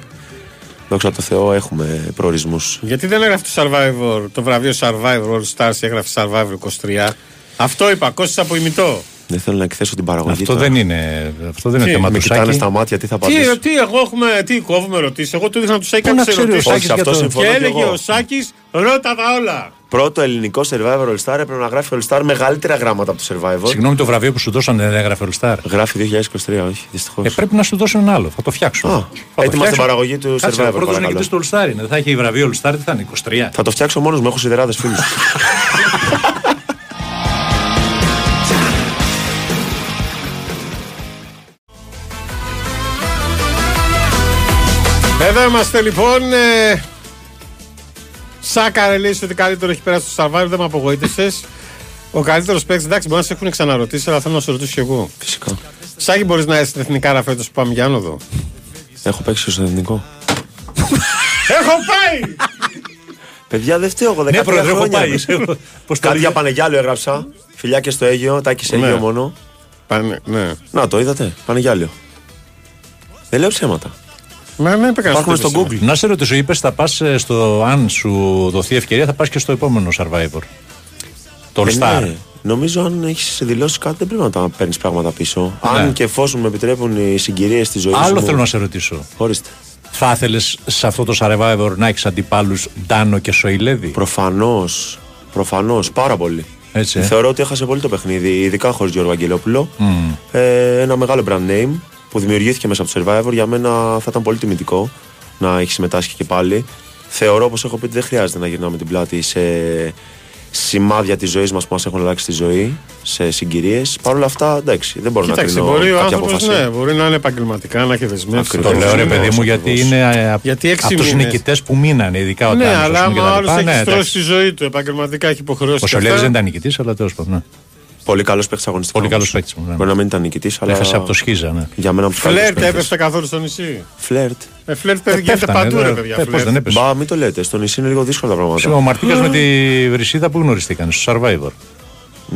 Δόξα τω Θεώ, έχουμε προορισμούς. Γιατί δεν έγραφε το Survivor, το βραβείο Survivor All Stars, έγραφε Survivor 23. Αυτό είπα, κόστησα από ημιτό. Δεν θέλω να εκθέσω την παραγωγή. Αυτό τώρα. δεν είναι, αυτό δεν είναι Τι, θέμα Με του κοιτάνε Σάκη. στα μάτια, τι θα Τι, απαντήσω. τι, εγώ έχουμε, τι κόβουμε ερωτήσεις. Εγώ του δείχνα τους Σάκη Πού να κάποιες ξέρει ο ερωτήσεις. Σάκης Όχι, για αυτό το- συμφωνώ. Και κι έλεγε εγώ. ο Σάκης, ρώτα τα όλα. Πρώτο ελληνικό Survivor All Star έπρεπε να γράφει All Star μεγαλύτερα γράμματα από το Survivor. Συγγνώμη, το βραβείο που σου δώσαν δεν έγραφε All Star. Γράφει 2023, όχι, δυστυχώς. Ε, πρέπει να σου δώσουν ένα άλλο. Θα το φτιάξω. Α, Θα το έτοιμα στην φτιάξω. παραγωγή του Κάτσε, Survivor, Ο πρώτος παρακαλώ. νικητής του All Star είναι. Δεν θα έχει βραβείο All Star, τι θα είναι, 23. Θα το φτιάξω μόνος μου, έχω σιδεράδες φίλους. Εδώ είμαστε λοιπόν. Ε, Σάκαρε λέει ότι καλύτερο έχει περάσει στο Survivor, δεν με απογοήτευσες. Ο καλύτερος παίκτης, εντάξει, μπορεί να σε έχουν ξαναρωτήσει, αλλά θέλω να σε ρωτήσω κι εγώ. Φυσικά. Σάκη, μπορείς να είσαι στην εθνικά ραφέτο που πάμε για άνοδο; Έχω παίξει και στο εθνικό. Έχω πάει! Παιδιά, δεν φταίω εγώ. 13 Ναι, πρόεδρε, έχω χρόνια. πάει. Πώς το Κάτι για Πανεγιάλιο έγραψα. Φιλιά και στο Αίγιο, τάκι Αίγιο Ναι. μόνο. Πάνε, ναι. Να το είδατε, Πανεγιάλιο. Δεν λέω ψέματα. Μα δεν είπε κανένας. Υπάρχουμε στο Google. Να σε ρωτήσω, είπες θα πας στο. Αν σου δοθεί ευκαιρία, θα πας και στο επόμενο Survivor; Το All Ε, Star. ναι. Νομίζω αν έχεις δηλώσει κάτι δεν πρέπει να τα παίρνεις πράγματα πίσω. Ναι. Αν και εφόσον με επιτρέπουν οι συγκυρίες της ζωής Άλλο μου. θέλω να σε ρωτήσω. Ορίστε. Θα ήθελες σε αυτό το Survivor να έχεις αντιπάλους Ντάνο και Σοηλέδη; Προφανώς. Προφανώς, πάρα πολύ. Έτσι. ε. Θεωρώ ότι έχασε πολύ το παιχνίδι, ειδικά χωρίς Γιώργο Αγγελόπουλο. Ε, ένα μεγάλο brand name που δημιουργήθηκε μέσα από το Survivor. Για μένα θα ήταν πολύ τιμητικό να έχεις συμμετάσχει και πάλι. Θεωρώ, όπως έχω πει, ότι δεν χρειάζεται να γυρνάμε την πλάτη σε σημάδια της ζωής μας που μας έχουν αλλάξει τη ζωή σε συγκυρίες. Παρ' όλα αυτά, εντάξει, δεν μπορώ Κοίταξε, να κρίνω μπορεί ο κάποια άνθρωπος απόφαση. ναι, μπορεί να είναι επαγγελματικά, να έχει δεσμεύσεις. Ακριβώς. Το λέω ρε Ακριβώς, παιδί μου γιατί ακριβώς. είναι Γιατί έξι από τους μήνες. νικητές που μείνανε, ειδικά ο Ναι, Τάνης, αλλά ας πούμε, άμα και τα άλλος λοιπά. έχει Ναι, στρώσει εντάξει. τη ζωή του, επαγγελματικά έχει υποχρεώσει. Ο και Σολιάδης αυτά. δεν ήταν νικητής, αλλά τέλος πάντων. Ναι. Πολύ καλός παίκτης αγωνιστικά. Πολύ όμως. καλός παίκτης, ναι. Μπορεί να μην ήταν νικητής, αλλά. Έχασε από το Σχίζα, ναι. Για μένα από τους καλύτερους Φλερτ παίκτες. έπεσε καθόλου στο νησί; Φλερτ. Ε, φλερτ παιδί, γίνεται Πέφτανε, παντού, ε, ρε παιδιά. ε, Πώς φλερτ. δεν έπεσε. Μπα, μην το λέτε. Στο νησί είναι λίγο δύσκολα τα Ο πράγματα. Μαρτίκα με τη Βρυσίδα που γνωριστήκαν, στο Survivor.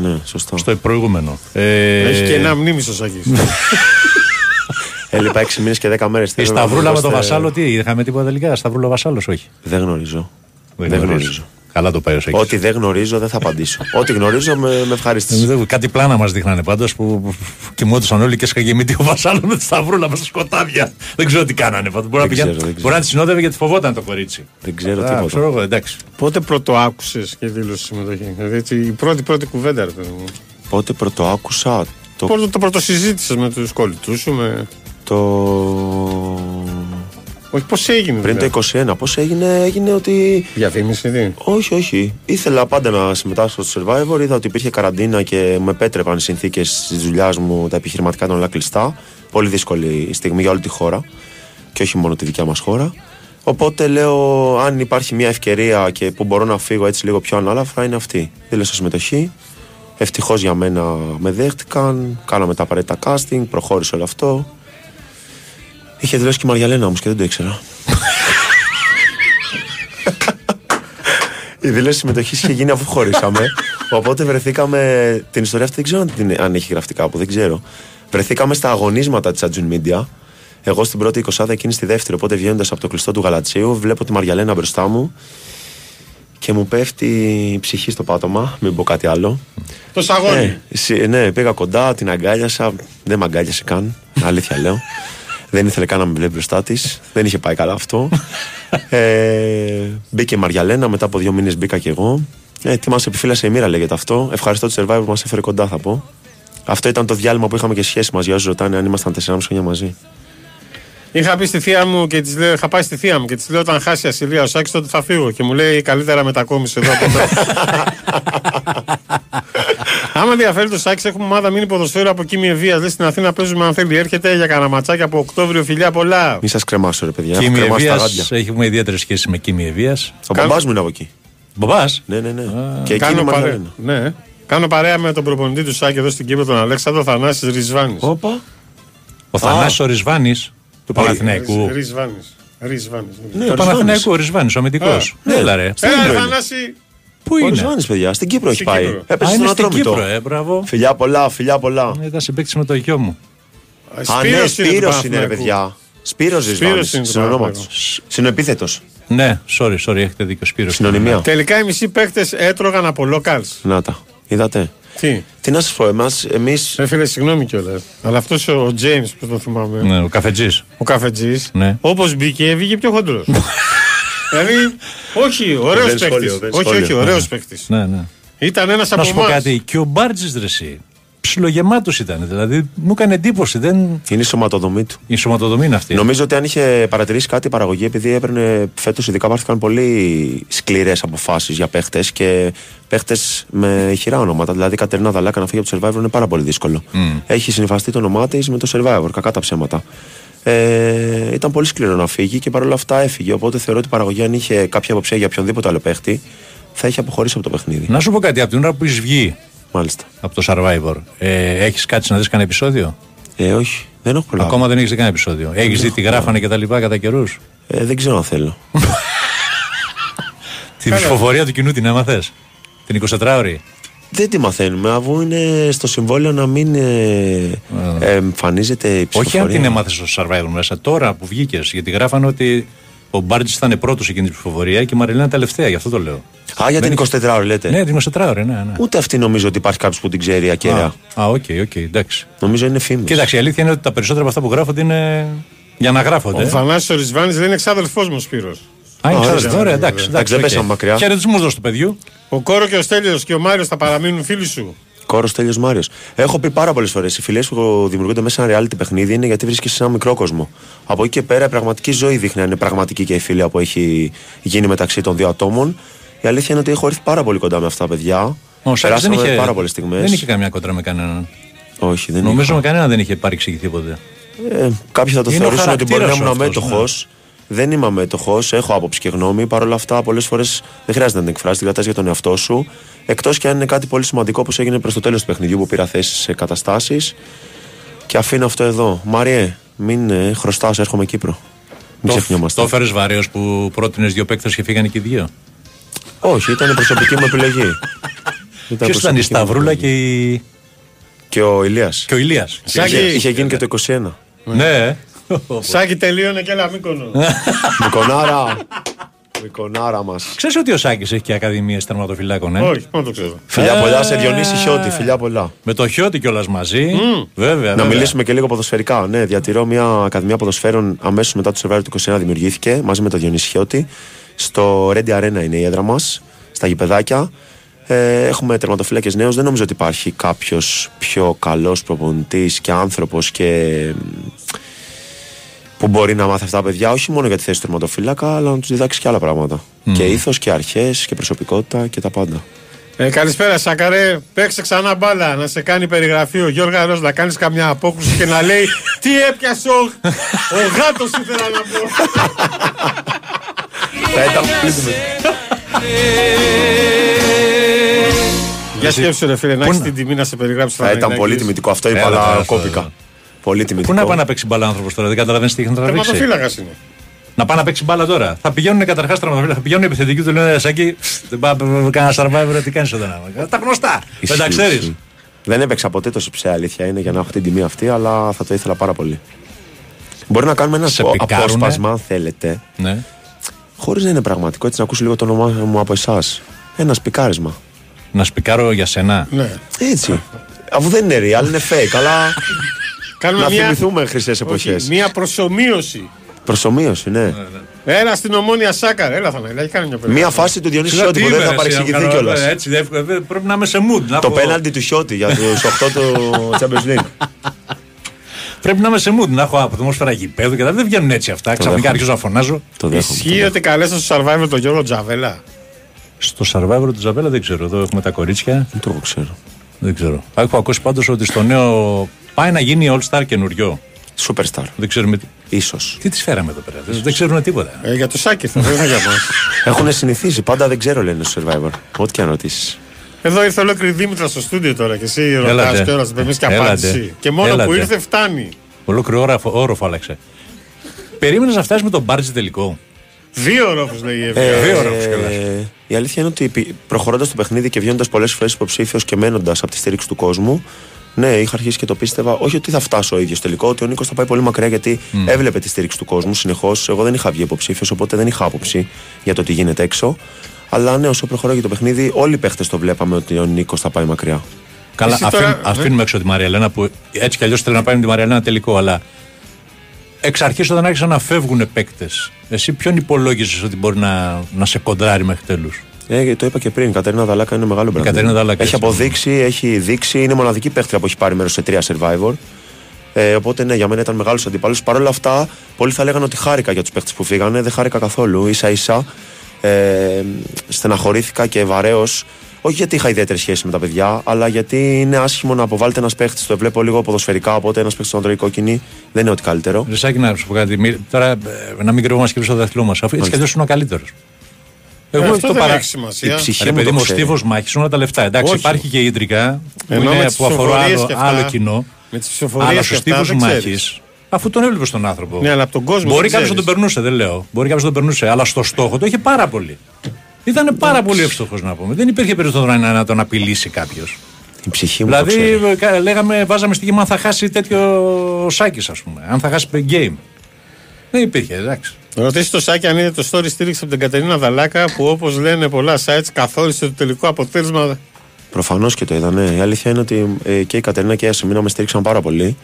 Ναι, σωστό. Στο προηγούμενο. Ε, Έχεις και ένα μνήμη στο Σάκης. Έλειπα 6 μήνες και 10 μέρες. Η Σταυρούλα με τον Βασάλο, τι είχαμε τίποτα τελικά. Σταυρούλα Βασάλος, όχι. Δεν γνωρίζω. Δεν γνωρίζεις. γνωρίζω. Καλά το πάει ο Σάκης. Ό,τι δεν γνωρίζω δεν θα απαντήσω. Ό,τι γνωρίζω με, με ευχαρίστηση. Ε, Κάτι πλάνα μας δείχνανε πάντως που που κοιμόντουσαν όλοι και σκαγεμίτη ο Βασάλο με τη Σταυρούλα με στα σκοτάδια. Δεν ξέρω τι κάνανε. πάντως. Μπορεί, να, ξέρω, πηγαίνει- δεν ξέρω. μπορεί να τη συνόδευε γιατί φοβόταν το κορίτσι. Δεν ξέρω Α, τίποτα. ξέρω εγώ, εντάξει. Πότε πρώτο άκουσες και δήλωσες συμμετοχή; Δηλαδή έτσι, η πρώτη πρώτη κουβέντα, ρε παιδί μου. Πότε πρώτο άκουσα το. Πότε το πρώτο συζήτησες με τους κολλητούς σου, με. το... Όχι, πώς έγινε. Πριν δηλαδή. το 21, πώς έγινε, έγινε ότι. Διαφήμιση, τι; Όχι, όχι. Ήθελα πάντα να συμμετάσχω στο survivor. Είδα ότι υπήρχε καραντίνα και με επέτρεπαν οι συνθήκες τη δουλειάς μου, τα επιχειρηματικά ήταν όλα κλειστά. Πολύ δύσκολη στιγμή για όλη τη χώρα. Και όχι μόνο τη δικιά μας χώρα. Οπότε λέω, αν υπάρχει μια ευκαιρία και που μπορώ να φύγω έτσι λίγο πιο ανάλαφρα, είναι αυτή. Δήλωσα συμμετοχή. Ευτυχώς για μένα με δέχτηκαν. Κάναμε τα απαραίτητα casting, προχώρησε όλο αυτό. Είχε δηλώσει και η Μαριαλένα όμως και δεν το ήξερα. Η δήλωση συμμετοχής είχε γίνει αφού χωρίσαμε. Οπότε βρεθήκαμε. Την ιστορία αυτή δεν ξέρω αν, την, αν έχει γραφτεί κάπου, δεν ξέρω. Βρεθήκαμε στα αγωνίσματα της Ατζουν Media. Εγώ στην πρώτη εικοσάδα, εκείνη στη δεύτερη. Οπότε βγαίνοντας από το κλειστό του Γαλατσίου, βλέπω τη Μαριαλένα μπροστά μου και μου πέφτει η ψυχή στο πάτωμα. Μην πω κάτι άλλο. Το σαγόνι. Ε, συ- ναι, πήγα κοντά, την αγκάλιασα. Δεν με αγκάλιασε καν. Αλήθεια λέω. Δεν ήθελε καν να με βλέπει μπροστά της. Δεν είχε πάει καλά αυτό. ε, μπήκε η Μαριαλένα, μετά από δύο μήνες μπήκα κι εγώ. Ε, τι μα επιφύλασε η μοίρα, λέγεται αυτό. Ευχαριστώ τη Survivor που μας έφερε κοντά, θα πω. Αυτό ήταν το διάλειμμα που είχαμε και σχέση μας για όσους ρωτάνε αν ήμασταν 4,5 χρόνια μαζί. Είχα πει στη θεία μου και της λέω, είχα πάει στη θεία μου και της λέω: Όταν χάσει η ασυλία ο Σάκης τότε θα φύγω. Και μου λέει: Καλύτερα μετακόμισε εδώ από εδώ. Άμα ενδιαφέρει το Σάκης, έχουμε ομάδα μήνυ ποδοσφαίρου από Κίμη Ευεία. Λέει στην Αθήνα παίζουμε αν θέλει. Έρχεται για κανένα ματσάκι από Οκτώβριο, φιλιά πολλά. Μη σας κρεμάσω, ρε παιδιά. Έχω Κίμη κρεμάσει τα Ευεία, γάντια. έχουμε ιδιαίτερη σχέση με Κίμη Ευεία. Ο μπαμπάς μου είναι από εκεί. Μπαμπάς; Ναι, ναι, ναι. και εκεί είναι η Κάνω παρέα. Μαριαλένα. Ναι. Κάνω παρέα με τον προπονητή του Σάκη εδώ στην Κύπρο, τον Αλέξανδρο Θανάσης Ρισβάνη. Όπα. Ο Θανάσης ο Ρισβάνη του Παναθηναϊκού. Ρισβάνη. Ρισβάνη. Ναι, Του ο Παναθηναϊκού ο Ρισβάνη, ο αμυντικός. ναι. Έλα ρε. Στην Έλα, Κύπρο ρε, είναι. Θανάση. Πού Ο είναι; Ρισβάνης, παιδιά, στην Κύπρο έχει Στην πάει. Κύπρο. Α, Έπεσε είναι στον στην Ατρόμητο. Κύπρο, ε, μπράβο. Φιλιά πολλά, φιλιά πολλά. Ήταν συμπέκτη με το γιο μου. Α, ναι, Σπύρος είναι του Σπύρος είναι, ρε Παναθηναϊκού. παιδιά. Σπύρος Σπύρος Ρισβάνης, είναι του συνονόματος. Συνοεπίθετος. Ναι, sorry, sorry, έχετε δίκιο. Σπύρος. Συνωνυμία. Τελικά οι μισοί παίχτε έτρωγαν από locals. Να τα. Είδατε. Τι; Τι να σας πω, εμάς, εμείς... Ρε φίλε, συγγνώμη κιόλας. Αλλά αυτός ο James που τον θυμάμαι, Ναι, ο καφετζής. ο καφετζής, Ναι. όπως μπήκε, έβγε πιο χοντρός. δηλαδή, όχι, ωραίο Δεν παίχτη. σχόλιο, δεν Όχι, σχόλιο. όχι, ωραίος παίχτη. Ναι, ναι. Ήταν ένας Να από σου πω εμάς. κάτι, και ο Μπάρτζης Δρεσί. Ψιλογεμάτος ήταν. Δηλαδή μου έκανε εντύπωση. Δεν... Είναι η σωματοδομή του. Η σωματοδομή είναι αυτή. Νομίζω ότι αν είχε παρατηρήσει κάτι η παραγωγή, επειδή έπαιρνε φέτος ειδικά πάρθηκαν πολύ σκληρές αποφάσεις για παίχτες και παίχτες με ηχηρά ονόματα. Δηλαδή, η Κατερίνα Δαλάκα να φύγει από το survivor είναι πάρα πολύ δύσκολο. Έχει συνυφαστεί το όνομά της με το survivor, κακά τα ψέματα. Ε, ήταν πολύ σκληρό να φύγει και παρόλα αυτά έφυγε. Οπότε θεωρώ ότι η παραγωγή, αν είχε κάποια αποψία για οποιονδήποτε άλλο παίχτη, θα είχε αποχωρήσει από το παιχνίδι. Να σου πω κάτι, από την ώρα που έχει βγει Μάλιστα. από το Survivor, ε, έχεις κάτι να δεις κανένα επεισόδιο; Ε, όχι, δεν έχω προλάβει. Ακόμα δεν έχεις δει κανένα επεισόδιο. Έχεις δει τι γράφανε και τα λοιπά κατά καιρούς; Ε, δεν ξέρω αν θέλω. Την ψηφοφορία του κοινού την έμαθες; Την 24ωρη. Δεν τη μαθαίνουμε, αφού είναι στο συμβόλαιο να μην ε, ε, εμφανίζεται η ψηφοφορία. Όχι αν την έμαθες στο Survivor μέσα, τώρα που βγήκες. Γιατί γράφανε ότι ο Μπάρτζη ήταν πρώτος εκείνης την ψηφοφορία και η Μαριλένα τελευταία, γι' αυτό το λέω. Α, για την 24 ώρα λέτε. Ναι, την 24ωρη, ναι, ναι. Ούτε αυτή νομίζω ότι υπάρχει κάποιος που την ξέρει Α, ακεραία. Α, οκ, οκ, εντάξει. Νομίζω είναι φήμης. Κοίταξε, η αλήθεια είναι ότι τα περισσότερα από αυτά που γράφονται είναι για να γράφονται. Ο Θανάσης ο Ρισβάνης δεν είναι εξάδελφός μου, Σπύρος. Α, είναι Α, ξάδερφοι. ωραία, Ωραία, εντάξει. Εντάξει, δεν οκ. πέσαμε μακριά. Χαιρετισμούς δώσ' του παιδιού. Ο Κόρο και ο Στέλιος και ο Μάριος θα παραμείνουν φίλοι σου. Κόρος Τέλειος Μάριος. Έχω πει πάρα πολλές φορές. Οι φιλές που δημιουργούνται μέσα σε ένα reality παιχνίδι είναι γιατί βρίσκεσαι σε ένα μικρό κόσμο. Από εκεί και πέρα η πραγματική ζωή δείχνει αν είναι πραγματική και η φιλία που έχει γίνει μεταξύ των δύο ατόμων. Η αλήθεια είναι ότι έχω έρθει πάρα πολύ κοντά με αυτά τα παιδιά. Ο Σάκης Περάσαμε δεν είχε, πάρα πολλές στιγμές. Δεν είχε καμιά κόντρα με κανέναν. Όχι, δεν Νομίζω είχα. με κανέναν δεν είχε παρεξηγηθεί ποτέ. Ε, κάποιοι θα το Είναι ο θεωρήσουν ότι μπορεί να ήμουν χαρακτήρας σου αμέτωχος. αυτός, Δεν είμαι αμέτωχος, έχω άποψη και γνώμη. Παρ' όλα αυτά, πολλές φορές δεν χρειάζεται να την εκφράσει, την κρατάς για τον εαυτό σου. Εκτός και αν είναι κάτι πολύ σημαντικό όπως έγινε προς το τέλος του παιχνιδιού που πήρα θέση σε καταστάσεις. Και αφήνω αυτό εδώ. Μάριε, μην ε, χρωστάς, έρχομαι Κύπρο. Μην Το, ξεχνιόμαστε. το έφερες βαρέω που πρότεινες δύο παίκτες και φύγανε και οι δύο; Όχι, ήταν η προσωπική μου επιλογή. Ποιος ήταν η προσωπική μου Σταυρούλα επιλογή. και, η... Και ο Ηλίας. και ο Ηλίας. Σάκη. Είχε, είχε γίνει και το 21. Ναι. Σάκη τελείωνε και έλα Μύκονο. Μικονάρα. Μικονάρα μας. Ξέρεις ότι ο Σάκης έχει και ακαδημίες τερματοφυλάκων, ε; Όχι, μόνο το ξέρω. Φιλιά Ε. πολλά σε Διονύση Χιώτη, φιλιά πολλά. Με το χιότι κιόλας μαζί. Βέβαια. Να βέβαια. μιλήσουμε και λίγο ποδοσφαιρικά. Ναι, διατηρώ μια Ακαδημία Ποδοσφαίρων αμέσως μετά το Σεβάριο του 21 δημιουργήθηκε μαζί με τον Διονύση Χιώτη. Στο Ready Arena είναι η έδρα μας, στα γηπεδάκια. Ε, έχουμε τερματοφύλακε νέους. Δεν νομίζω ότι υπάρχει κάποιος πιο καλός προπονητής και άνθρωπος και μ, που μπορεί να μάθει αυτά τα παιδιά, όχι μόνο για τη θέση του τερματοφύλακα, αλλά να τους διδάξεις και άλλα πράγματα. Και ήθος και αρχές και προσωπικότητα και τα πάντα. Ε, καλησπέρα, Σάκαρε. Παίξε ξανά μπάλα να σε κάνει περιγραφή ο Γιώργαρος να κάνεις καμιά απόκρουση και να λέει Τι έπιασε ο, ο γάτος, ήθελα να πω. Θα ήταν πολύ δημιουργικό. Για σκέψου, ρε φίλε, να έχεις την τιμή να σε περιγράψει Θα ήταν πολύ τιμητικό. Αυτό είπα, Έλα, αλλά τώρα, κόπηκα. Αυτό. Πολύ τιμητικό. Πού να πάει να παίξει μπάλα άνθρωπος τώρα, δεν καταλαβαίνεις τι έχει να τραβήξει. Τερματοφύλακα είναι. Να πάει να παίξει μπάλα τώρα. Θα πηγαίνουν καταρχάς τραυματοφύλακα, θα πηγαίνουν επιθετικοί του λένε Σάκη, δεν πάει κανένα survivor, τι κάνεις εδώ να. Τα γνωστά. Δεν τα Ισχύει, ξέρεις. ισχύει. Δεν έπαιξα ποτέ τόσο ψέα αλήθεια είναι για να έχω την τιμή αυτή, αλλά θα το ήθελα πάρα πολύ. Μπορεί να κάνουμε ένα Σε απο- πικάρουνε. απόσπασμα, αν θέλετε, Ναι. χωρίς να είναι πραγματικό, έτσι να ακούσει λίγο το όνομά μου από εσάς. Ένα σπικάρισμα. Να σπικάρω για σένα. Ναι. Έτσι. Αφού δεν είναι real, είναι fake, αλλά Κάνουμε να μια, θυμηθούμε χρυσές όχι, εποχές. μια προσωμείωση. Προσωμείωση, ναι. Έλα στην ομόνια Σάκαρε, έλα θα με έχει κάνει μια περιγραφή. Μία φάση του Διονύση Ξέρω Σιώτη τι που δεν είμαι, θα ρε, παρεξηγηθεί εσύ, κιόλας. ε, Έτσι, δεν- δεν- πρέπει να είμαι σε mood. να Το έχω- πέναλτι του Σιώτη για τους 8 του Champions League. Πρέπει να είμαι σε mood, να έχω ατμόσφαιρα γηπέδου και τα δεν βγαίνουν έτσι αυτά. Ξαφνικά δέχομαι. αρχίζω να φωνάζω. Το δέχομαι. Ισχύει ότι καλέσαι στο survivor τον Γιώργο Τζαβέλα; Στο survivor του Τζαβέλα δεν ξέρω. Εδώ έχουμε τα κορίτσια. Δεν το ξέρω. Δεν ξέρω. Έχω ακούσει πάντως ότι στο νέο πάει να γίνει All Star καινούριο. Superstar. Δεν ξέρουμε τι. Ίσως. Τι της φέραμε εδώ πέρα. Δεν, δεν ξέρουν τίποτα. Ε, για το Σάκη θα δεν θα για μας. Έχουν συνηθίσει. Πάντα δεν ξέρω, λένε στο survivor. Ό,τι και αν ρωτήσεις. Εδώ ήρθε ολόκληρη Δήμητρα στο στούντιο τώρα και εσύ ρωτάς Έλατε. και ώρα παίρνει και Έλατε. απάντηση. Και μόνο που Έλατε. ήρθε φτάνει. Ολόκληρο όροφο, όροφο άλλαξε. Περίμενες να φτάσει με τον Μπάρτζι τελικό; Δύο όροφους λέει η Εύη. Δύο ώρες κιόλας. Ε, η αλήθεια είναι ότι προχωρώντας το παιχνίδι και βγαίνοντας πολλές φορές υποψήφιος και μένοντας από τη στήριξη του κόσμου, ναι, είχα αρχίσει και το πίστευα. Όχι ότι θα φτάσω ο ίδιος τελικό, ότι ο Νίκος θα πάει πολύ μακριά γιατί έβλεπε τη στήριξη του κόσμου συνεχώς. Εγώ δεν είχα βγει υποψήφιος, οπότε δεν είχα άποψη για το τι γίνεται έξω. Αλλά ναι, όσο προχωράει το παιχνίδι, όλοι οι παίχτες το βλέπαμε ότι ο Νίκος θα πάει μακριά. Καλά, Εσύ αφήν, τώρα, ναι. αφήνουμε έξω τη Μαριαλένα που έτσι κι αλλιώς θέλει να πάει με τη Μαριαλένα τελικό. Αλλά εξ αρχής όταν άρχισαν να φεύγουν παίκτες, εσύ ποιον υπολόγιζες ότι μπορεί να, να σε κοντράρει μέχρι τέλους; Ε, το είπα και πριν, η Κατερίνα Δαλάκα είναι μεγάλο μπράβο. Κατερίνα Δαλάκα, Έχει έτσι. αποδείξει, έχει δείξει, είναι μοναδική παίχτρια που έχει πάρει μέρος σε τρία survivor. Ε, οπότε ναι, για μένα ήταν μεγάλος αντίπαλο. Παρ' όλα αυτά, πολλοί θα λέγανε ότι χάρηκα για τους παίχτες που φύγανε. Δεν χάρηκα καθόλου. σα ίσα ε, στεναχωρήθηκα και βαρέως. Όχι γιατί είχα ιδιαίτερη σχέση με τα παιδιά, αλλά γιατί είναι άσχημο να αποβάλλεται ένας παίχτης. Το βλέπω λίγο ποδοσφαιρικά. Οπότε ένας παίχτης στον τρώει κόκκινη δεν είναι ό,τι καλύτερο. Ρεσάκι να σου πω κάτι. Μη- Τώρα ε, να μην κρυβόμαστε και στο δάχτυλό μας. Αφού έτσι κι αλλιώς είναι ο καλύτερος. Εγώ Ε, αυτό το δεν παρα... έχει σημασία. Η ψυχή Ρε μου παιδί το μου, ο ξέρει. στίβος μάχης είναι όλα τα λεφτά. Εντάξει, Όχι. υπάρχει και η ίντρικα που, Ενώ με είναι, τις που αφορά ψηφοφορίες άλλο, και αυτά, άλλο κοινό. με τις ψηφοφορίες Αλλά και στου αυτά στίβου δεν ξέρεις. μάχης, αφού τον έβλεπε τον άνθρωπο. Ναι, αλλά από τον κόσμο. Μπορεί δεν κάποιος να τον ξέρεις. περνούσε, δεν λέω. Μπορεί κάποιος να τον περνούσε, αλλά στο στόχο το είχε πάρα πολύ. Ήταν πάρα πολύ εύστοχος να πούμε. Δεν υπήρχε περίπτωση να, να τον απειλήσει κάποιος. Η ψυχή μου το Δηλαδή, ξέρει. ε, κα- λέγαμε, βάζαμε στοίχημα αν θα χάσει τέτοιο σάκι, ας πούμε. Αν θα χάσει game. Δεν υπήρχε, εντάξει. Ρωτήσει το Σάκη αν είναι το story στήριξη από την Κατερίνα Δαλάκα που όπως λένε πολλά sites καθόρισε το τελικό αποτέλεσμα. Προφανώς και το είδανε. Η αλήθεια είναι ότι ε, και η Κατερίνα και η Ασημίνα με στήριξαν πάρα πολύ.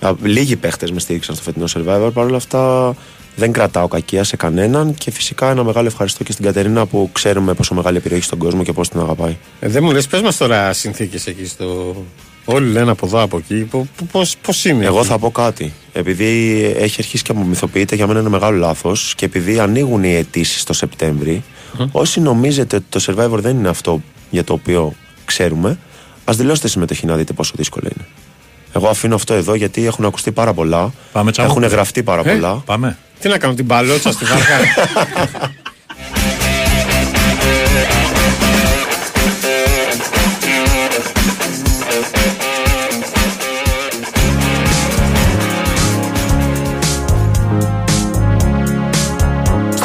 Α, Λίγοι παίχτες με στήριξαν στο φετινό survivor. Παρ' όλα αυτά δεν κρατάω κακία σε κανέναν και φυσικά ένα μεγάλο ευχαριστώ και στην Κατερίνα που ξέρουμε πόσο μεγάλη επιρροή έχει στον κόσμο και πώς την αγαπάει. Ε, δεν μου λες, πες μας τώρα συνθήκες εκεί στο. Όλοι λένε από εδώ, από εκεί. Πώς είναι. Εγώ εκεί; θα πω κάτι. Επειδή έχει αρχίσει και απομυθοποιείται, για μένα είναι μεγάλο λάθος και επειδή ανοίγουν οι αιτήσεις το σεπτεμβρη όσοι νομίζετε ότι το survivor δεν είναι αυτό για το οποίο ξέρουμε, ας δηλώσετε συμμετοχή να δείτε πόσο δύσκολο είναι. Εγώ αφήνω αυτό εδώ γιατί έχουν ακουστεί πάρα πολλά. Πάμε, Τσάμο. έχουν γραφτεί πάρα Ε, πολλά. Πάμε. Τι να κάνω, την μπαλότσα στη βάρκα.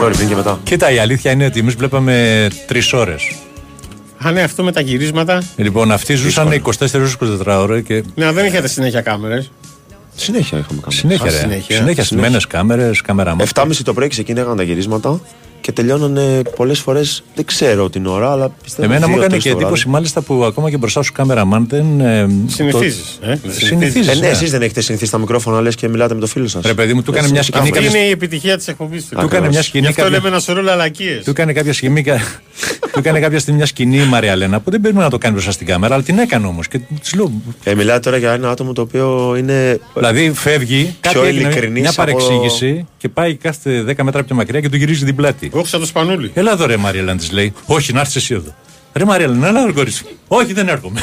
Story πριν και μετά. Κοίτα, η αλήθεια είναι ότι εμείς βλέπαμε τρεις ώρες. Α, ναι, αυτό με τα γυρίσματα. Λοιπόν, αυτοί ζούσαν 24 24 ώρες και Ναι, δεν είχατε συνέχεια κάμερες. Συνέχεια είχαμε κάνει. συνέχεια. Α, ρε. συνέχεια. Συνέχεια στημένε κάμερες, κάμερα μα. 7.30 το πρωί ξεκίναγαν τα γυρίσματα και τελειώνανε πολλές φορές. Δεν ξέρω την ώρα, αλλά πιστεύω. Εμένα μου δύο, έκανε τρεις και το βράδυ. εντύπωση μάλιστα που ακόμα και μπροστά σου κάμεραμαν δεν. ε, Συνηθίζεις. το- Ε, Συνηθίζεις, Ε, ναι, ναι. εσείς δεν έχετε συνηθίσει τα μικρόφωνα λες και μιλάτε με το φίλο σας. Ρε παιδί μου, του έκανε μια σκηνή. Αυτή κάποια- είναι η επιτυχία της εκπομπής του. Του έκανε μια Γι' σκηνή. αυτό κάποια- λέμε ένα σωρό λαλακίε. Του έκανε κάποια στιγμή, κα- του έκανε κάποια στιγμή μια σκηνή η Μαρία Λένα που δεν πρέπει να το κάνει μπροστά στην κάμερα, αλλά την έκανε όμως. Και της λέω. Ε, μιλάτε τώρα για ένα άτομο το οποίο είναι. Δηλαδή φεύγει, κάτι έγινε, ειλικρινής μια από- παρεξήγηση και πάει κάθε 10 μέτρα πιο μακριά και του γυρίζει την πλάτη. Εγώ σαν το σπανούλι. Έλα εδώ ρε Μαρία Λένα, της λέει. Όχι, να έρθεις εσύ εδώ. Ρε Μαρία Λένα, έλα ρε κορίτσι. μου. Όχι, δεν έρχομαι.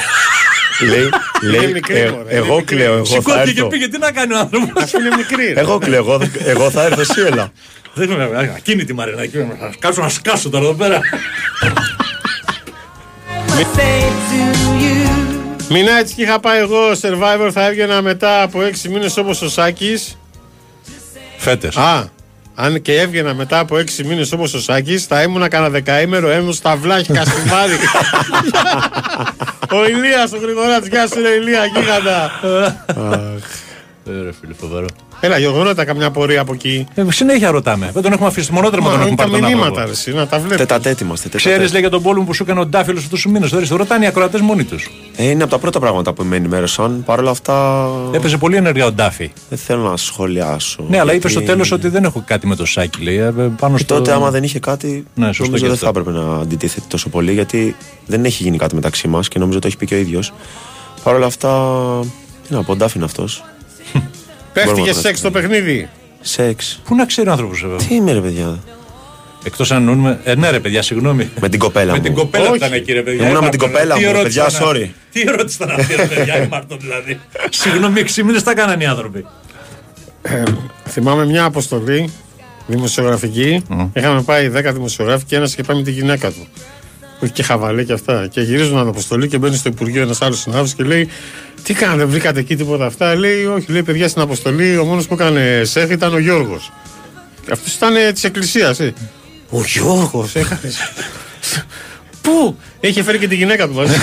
λέει, λέει, μικρή, ε, μωρέ, είναι εγώ μικρή. κλαίω, εγώ θα Σηκώθηκε και έρθω. πήγε, τι να κάνει ο άνθρωπος. Αυτό είναι μικρή. ρε. Εγώ κλαίω, εγώ, εγώ θα έρθω, εσύ έλα. Δεν είμαι ακίνητη Μαρία Λένα, εκεί, να κάτσω να σκάσω τώρα εδώ πέρα. Μινάτσι και είχα πάει εγώ survivor θα έβγαινα μετά από 6 μήνες όπως ο Σάκης. Φέτε. Α, αν και έβγαινα μετά από 6 μήνες όπως ο Σάκης, θα ήμουν κανένα δεκαήμερο έμουν στα βλάχη καστιμάρι. ο Ηλίας ο Γρηγοράτης, γεια σου ρε Ηλία, γίγαντα. Ε, Ρε φίλε, φοβερό. Έλα, Γιώργο, ρώτα καμιά πορεία από εκεί. Ε, συνέχεια ρωτάμε. Δεν τον έχουμε αφήσει στο μονόδρομο, τον Μα, έχουμε είναι τα πάρει τον μηνύματα, άνθρωπο. ρε, εσύ, να τα βλέπεις. Τετατέτ είμαστε. Ξέρεις, τετατέτ. λέει για τον πόλεμο που σου έκανε ο Ντάφιλος αυτούς τους μήνες. Το ρωτάνε οι ακροατές μόνοι τους. Ε, είναι από τα πρώτα πράγματα που με ενημέρωσαν. Παρ' όλα αυτά. Έπαιζε πολύ ενεργά ο Ντάφι. Δεν θέλω να σχολιάσω. Ναι, αλλά είπες γιατί- στο τέλος ότι δεν έχω κάτι με το σάκι, λέει. ε, Πάνω Ε, στο... τότε, άμα δεν είχε κάτι, Ναι, σωστό νομίζω και δεν θα αυτό. έπρεπε να αντιτίθεται τόσο πολύ γιατί δεν έχει γίνει κάτι μεταξύ μας και νομίζω το έχει πει και ο ίδιος. Παρ' όλα αυτά, τι να πω, ντάφ είναι αυτός. Πέφτηκε μπορούμε να σεξ στο παιχνίδι; Σεξ. Πού να ξέρει ο άνθρωπος, Τι είμαι, ρε παιδιά. Εκτός αν εννοούμε. Ε, ναι, ρε παιδιά, συγγνώμη. Με την κοπέλα Με μου. την κοπέλα Όχι. ήταν εκεί, ρε παιδιά. Ήμουνα με Ήμαρτον, την κοπέλα τι μου, ρε, ερώτηση παιδιά, ήταν sorry. αυτή. Τι ερώτηση ήταν αυτή, ρε παιδιά, ήμαρτον δηλαδή. Συγγνώμη, 6 μήνες τα κάνανε οι άνθρωποι. Θυμάμαι μια αποστολή δημοσιογραφική. Είχαμε πάει 10 δημοσιογράφοι και ένας είχε πάει με τη γυναίκα του. Που είχε και χαβαλέ και αυτά. Και γυρίζουν από αποστολή και μπαίνει στο Υπουργείο ένας άλλος συνάδελφος και λέει: Τι κάνετε, βρήκατε εκεί τίποτα αυτά; Λέει: Όχι, λέει παιδιά στην αποστολή. Ο μόνος που έκανε σεφ ήταν ο Γιώργος. Αυτός ήταν της Εκκλησίας. Ε. Ο Γιώργος έκανε. Πού! Είχε φέρει και τη γυναίκα του μαζί.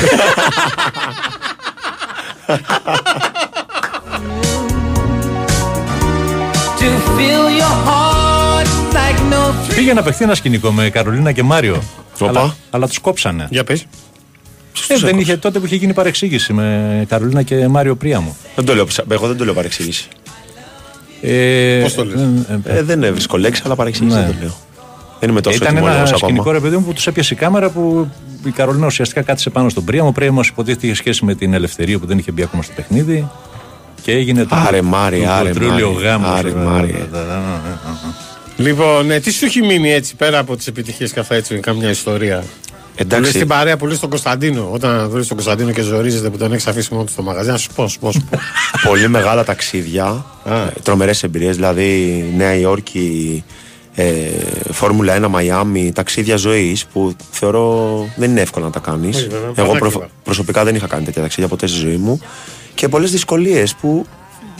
To feel your heart like no Πήγε να παιχτεί ένα σκηνικό με Καρολίνα και Μάριο. Οπα. Αλλά, αλλά του κόψανε. Για πες. Ε, δεν είχε τότε που είχε γίνει παρεξήγηση με Καρολίνα και Μάριο Πρίαμο. Δεν το λέω, ψα- εγώ δεν το λέω παρεξήγηση. Ε, Πώς το λες? ε, ε, Ε, δεν έβρισκω λέξη, αλλά παρεξήγηση Ναι. δεν το λέω. Δεν είμαι τόσο Ήταν ένα ετοιμόλογος σκηνικό ακόμα. ρε παιδί μου που του έπιασε η κάμερα που η Καρολίνα ουσιαστικά κάτσε πάνω στον Πρίαμο. Ο Πρίαμο υποτίθεται είχε σχέση με την ελευθερία που δεν είχε μπει ακόμα στο παιχνίδι. Και έγινε το. Άρε, Μάρι, το άρε, κοντρούλιο Μάρι, γάμος. άρε, Μάρι. Λοιπόν, ε, τι σου έχει μείνει έτσι πέρα από τις επιτυχίες και αυτά έτσι, κάμια ιστορία; Λες Εντάξει, στην παρέα που λες στον Κωνσταντίνο. Όταν βρεις τον Κωνσταντίνο και ζορίζεται που τον έχεις αφήσει μόνο του στο μαγαζί, να σου πω, σου πω, σου πω. πολύ μεγάλα ταξίδια, Α. ε, τρομερές εμπειρίες, δηλαδή Νέα Υόρκη, ε, Φόρμουλα 1, Μαϊάμι, ταξίδια ζωής που θεωρώ δεν είναι εύκολο να τα κάνεις. Όχι, βέβαια, Εγώ πανάκριβα. προ- προσωπικά δεν είχα κάνει τέτοια ταξίδια ποτέ στη ζωή μου και πολλές δυσκολίες που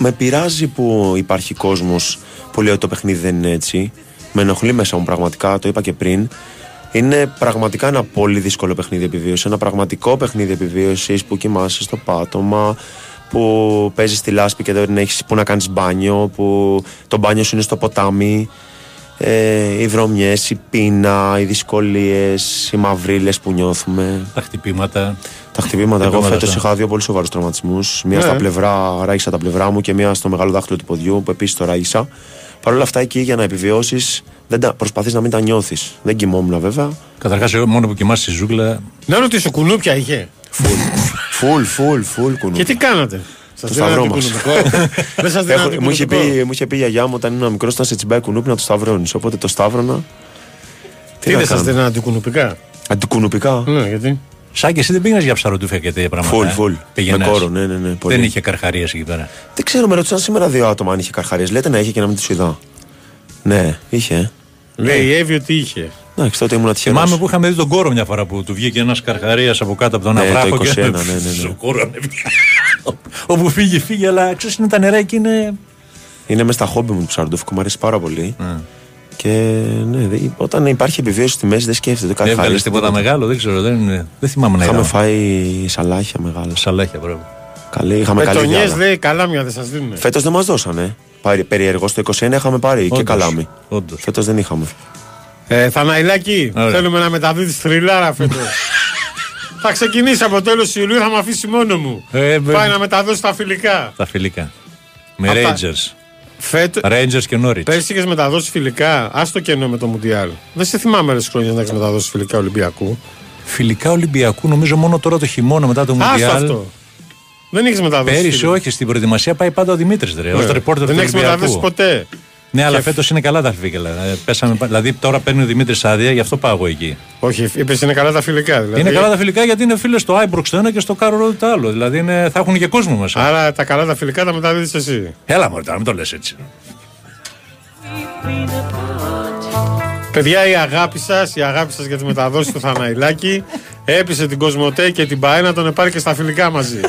με πειράζει που υπάρχει κόσμος που λέει ότι το παιχνίδι δεν είναι έτσι. Με ενοχλεί μέσα μου πραγματικά, το είπα και πριν. Είναι πραγματικά ένα πολύ δύσκολο παιχνίδι επιβίωσης. Ένα πραγματικό παιχνίδι επιβίωσης που κοιμάσαι στο πάτωμα, που παίζεις τη λάσπη και δεν έχεις που να κάνεις μπάνιο, που το μπάνιο σου είναι στο ποτάμι. Ε, οι βρωμιές, η πείνα, οι δυσκολίες, οι μαυρίλες που νιώθουμε. Τα χτυπήματα. Τα χτυπήματα. Εγώ Χτυπήματα, φέτος ναι. είχα δύο πολύ σοβαρούς τραυματισμούς. Μία Ναι. στα πλευρά, ράγισα τα πλευρά μου και μία στο μεγάλο δάχτυλο του ποδιού που επίσης το ράγισα. Παρ' όλα αυτά εκεί για να επιβιώσεις, προσπαθείς να μην τα νιώθεις. Δεν κοιμόμουν βέβαια. Καταρχάς, μόνο που κοιμάσαι στη ζούγκλα. Να ρωτήσω, κουνούπια είχε; Φουλ, φουλ, φουλ κουνούπι. Και τι κάνατε; Σας Το σταυρό μας. Δεν σα Έχω- δίνανε μου, είχε πει, κουνουπικό. μου είχε πει η γιαγιά μου όταν ήμουν μικρός, όταν σε τσιμπάει κουνούπι να το σταυρώνεις. Οπότε το σταύρωνα. Τι να δεν σα κάνω. δίνανε αντικουνουπικά; Αντικουνουπικά; Ναι, γιατί; Σαν και εσύ δεν πήγαινες για ψαροτούφια και τέτοια πράγματα. Φουλ, ε; φουλ. Πήγαινες. Με κόρο, ναι, ναι, ναι. πολύ. Δεν είχε καρχαρίες εκεί πέρα. Δεν ξέρω, με ρωτήσαν σήμερα δύο άτομα αν είχε καρχαρίες. Λέτε να είχε και να μην τους είδα. Ναι, είχε. Λέει η Εύη ότι είχε. Εντάξει, τότε ήμουν τυχερός. Θυμάμαι που είχαμε δει τον κόρο μια φορά που του βγήκε ένας καρχαρίας από κάτω από τον Ναι, το Αβράχο 21, και ναι, ναι, ναι. στο κόρο ανέβηκε. Όπου φύγει, φύγει, αλλά ξέρεις είναι τα νερά και είναι. Είναι μέσα στα χόμπι μου του ψαροντούφικου, μου αρέσει πάρα πολύ. Ναι. Και ναι, δε- όταν υπάρχει επιβίωση στη μέση δεν σκέφτεται Δεν καρχαρίε. έβγαλες τίποτα μεγάλο, δεν ξέρω. Δεν, είναι- δεν θυμάμαι να Είχαμε είδα. φάει σαλάχια μεγάλα. Σαλάχια, μπράβο. Καλή, είχαμε καλή Πετονιέ διάλα. λέει καλά μια δεν σας δίνουν. Φέτος δεν μας δώσανε. Πάρει- Περίεργο στο 21 είχαμε πάρει και Όντως, καλάμι. όντως. Φέτος δεν είχαμε. Ε, Θαναϊλάκη, Ωραία. θέλουμε να μεταδίδεις θρυλάρα φέτο. θα ξεκινήσει από τέλος Ιουλίου, θα με αφήσει μόνο μου. Ε, βε- Πάει να μεταδώσει τα φιλικά. Τα φιλικά. Με Αυτά. Rangers. Φέτος. Rangers και Norwich. Πέρσι είχες μεταδώσει φιλικά. Α το κενό με το Μουντιάλ. Δεν σε θυμάμαι άλλες χρόνια να έχεις μεταδώσει φιλικά Ολυμπιακού. Φιλικά Ολυμπιακού, νομίζω μόνο τώρα το χειμώνα μετά το Άστο Μουντιάλ. αυτό. Δεν έχεις μεταδώσει. Πέρυσι φιλικά. όχι, στην προετοιμασία πάει πάντα ο Δημήτρης. Ρε, Ναι. ως reporter του Δεν έχει μεταδώσει Ολυμπιακού. ποτέ. Ναι, αλλά Και- φέτος είναι καλά τα φύκελα. Ε, πέσαμε, πα- δηλαδή τώρα παίρνει ο Δημήτρης άδεια, γι' αυτό πάω εγώ εκεί. Όχι, είπες είναι καλά τα φιλικά. Δηλαδή. Είναι καλά τα φιλικά γιατί είναι φίλες στο Ibrox το ένα και στο Carrow Road το άλλο. Δηλαδή είναι, θα έχουν και κόσμο μέσα. Άρα τα καλά τα φιλικά τα μεταδίδει εσύ. Έλα μωρέ τώρα, μην το λες έτσι. Παιδιά, η αγάπη σας, η αγάπη σας για τη μεταδόση του Θαναϊλάκη έπεισε την Κοσμοτέ και την ΠαΕ να τον πάρει και στα φιλικά μαζί.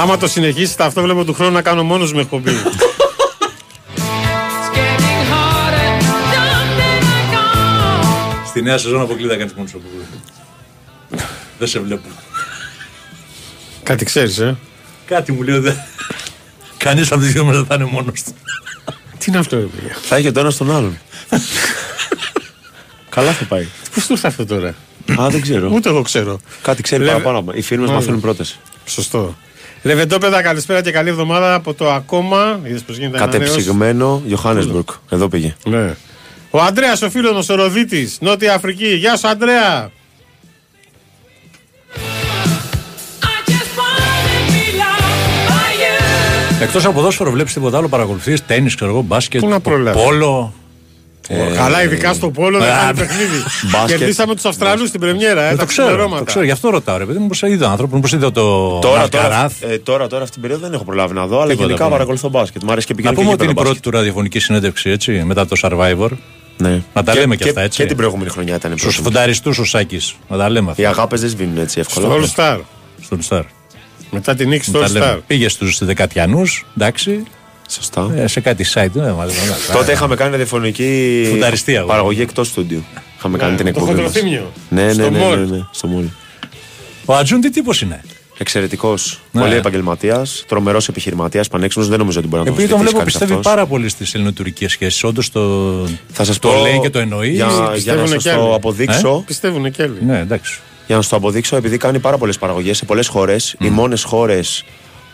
Άμα το συνεχίσετε αυτό βλέπω του χρόνου να κάνω μόνος με εκπομπή. Στη νέα σεζόν αποκλείται να κάνεις μόνος σου. Δεν σε βλέπω. Κάτι ξέρεις ε; Κάτι μου λέει ότι. Κανείς από του δυο μας δεν θα είναι μόνος του. Τι είναι αυτό ρε παιδιά; Θα είχε το ένα στον άλλον. Καλά θα πάει. Πώς του ήρθε αυτό τώρα; Α, δεν ξέρω. Ούτε εγώ ξέρω. Κάτι ξέρει Λε- παραπάνω. Οι φίρμε Μάλιστα. μαθαίνουν πρώτε. Σωστό. Λεβεντόπεδα, καλησπέρα και καλή εβδομάδα από το ακόμα. Είδες πως γίνεται ανανέωση. Κατεψυγμένο Johannesburg. Εδώ πήγε. Ναι. Ο Αντρέα, ο φίλος μας, ο Ροδίτης, Νότια Αφρική. Γεια σου, Αντρέα. Εκτός από ποδόσφαιρο, βλέπεις τίποτα άλλο, παρακολουθείς τέννη, ξέρω εγώ, μπάσκετ, Πού να προλάβεις. πόλο. Καλά, ειδικά στο πόλο δεν α, κάνει παιχνίδι. μπάσκετ. Κερδίσαμε τους Αυστραλού στην Πρεμιέρα. Ε, Δεν τα το ξέρω, ξημερώματα. το ξέρω, γι' αυτό ρωτάω. Ρε παιδί μου, πώ είδα άνθρωπο, πώ είδα το Τώρα, τώρα, Μαρκαράθ. ε, τώρα, τώρα αυτή την περίοδο δεν έχω προλάβει να δω, αλλά Τίποτα, γενικά πούμε. παρακολουθώ μπάσκετ. Μ' αρέσει και Να πηγαίνω πούμε και ότι είναι η γήπεδο πρώτη του ραδιοφωνική συνέντευξη, έτσι, μετά το Survivor. Ναι. Να τα λέμε και αυτά, έτσι. Και την προηγούμενη χρονιά ήταν Στους πρώτη. φονταριστού ο Σάκης. Να τα λέμε Οι αυτά. αγάπες δεν σβήνουν έτσι Στο εύκολα. All Star. Στον Star. Μετά την νίκη στο Τα All λέμε. Star. Πήγε στους Δεκατιανούς, εντάξει, Σωστά. ε, σε κάτι site. ε, μα- Τότε είχαμε κάνει ραδιοφωνική Φουνταριστία, εγώ. παραγωγή εκτός στούντιου. Είχαμε κάνει την Το εκπομπή. μας. χοντροθύμιο. Ναι, ναι, Στο ναι, μολ. ναι, ναι, στο μολ. Ο Ατζούν τι τύπος είναι; Εξαιρετικός. Ναι. Πολύ επαγγελματίας. Τρομερός επιχειρηματίας. Πανέξυπνος. Δεν νομίζω ότι μπορεί να τον Επειδή τον στηρίξει βλέπω κανείς πιστεύει αυτός. πάρα πολύ στις ελληνοτουρκικές σχέσεις. Όντως το. Θα σας το πω. λέει και το εννοείς. Για, για να πιστεύουνε σας κι άλλοι. το αποδείξω. Πιστεύουν και άλλοι. Ναι, εντάξει. Για να σας το αποδείξω, επειδή κάνει πάρα πολλές παραγωγές σε πολλές χώρες, οι μόνες χώρες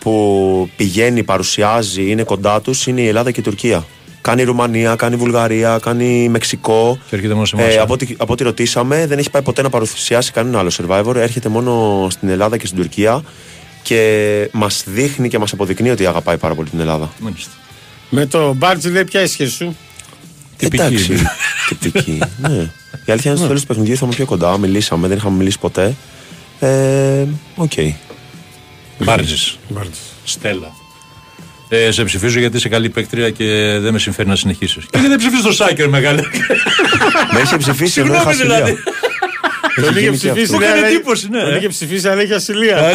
που πηγαίνει, παρουσιάζει, είναι κοντά τους είναι η Ελλάδα και η Τουρκία. Κάνει Ρουμανία, κάνει Βουλγαρία, κάνει Μεξικό. Και έρχεται μόνο σε εμάς, Ε, ε. από, ό,τι, από ό,τι ρωτήσαμε, δεν έχει πάει ποτέ να παρουσιάσει κανένα άλλο survivor. Έρχεται μόνο στην Ελλάδα και στην Τουρκία και μας δείχνει και μας αποδεικνύει ότι αγαπάει πάρα πολύ την Ελλάδα. Μάλιστα. Με το Μπάρτζι λέει ποια η σχέση σου. Τυπική Εντάξει. είναι. Τυπική. ναι. Η αλήθεια είναι στο τέλος του παιχνιδιού ήρθαμε πιο κοντά, μιλήσαμε, δεν είχαμε μιλήσει ποτέ. Ε, Οκ. Μπάρτζης. Μπάρτζι. Στέλλα. Ε, σε ψηφίζω γιατί είσαι καλή παίκτρια και δεν με συμφέρει να συνεχίσεις. Και γιατί δεν ψηφίζεις το Σάκερ, μεγάλε. Με είχε ψηφίσει ενώ είχα Συγγνώμη, ασυλία. δηλαδή. Τον είχε γίνει και ψηφίσει. αυτό. λέει, Μου έκανε αλλά- εντύπωση, ναι. Τον είχε ψηφίσει, αλλά είχε ασυλία.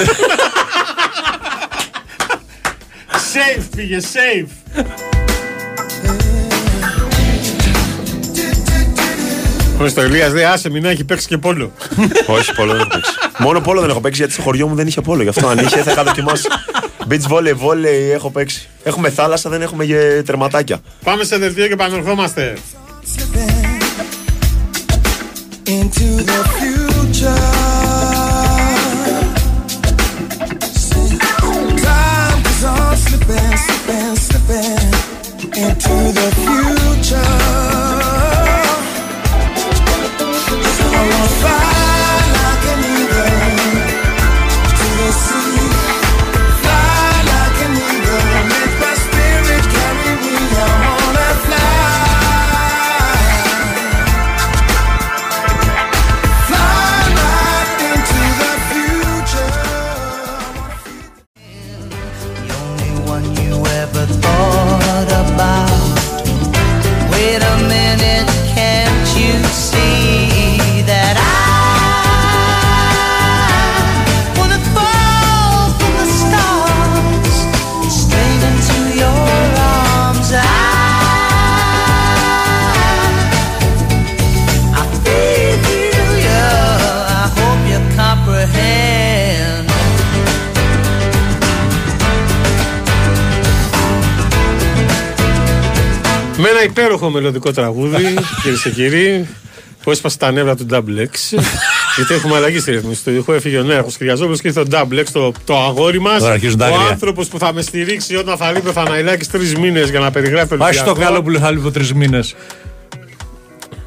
Safe πήγε, safe. Ο Στολίας λέει άσε μην έχει παίξει και πόλο. Όχι, πόλο δεν έχω παίξει. Μόνο πόλο δεν έχω παίξει γιατί στο χωριό μου δεν είχε πόλο. Γι' αυτό αν είχε θα είχα δοκιμάσει. Beach volley, volley έχω παίξει. Έχουμε θάλασσα, δεν έχουμε και τερματάκια. Πάμε σε δελτίο και επανερχόμαστε. into the future. Time goes on slipping, slipping, slipping into the future. Ένα υπέροχο μελλοντικό τραγούδι, κυρίες και κύριοι, που έσπασε τα νεύρα του Double X. Γιατί έχουμε αλλαγή στη ρύθμιση του ήχου. Έφυγε ο Νέαρχος Κυριαζόπουλος και ήρθε ο Double X, το, το αγόρι μας. Τώρα αρχίζουν τα Ο άγρια. άνθρωπος που θα με στηρίξει όταν θα λείπει ο Θαναϊλάκη τρεις μήνες για να περιγράφει τον Πάει στο Ολυμπιακό. καλό που λέει θα λείπω τρεις μήνες.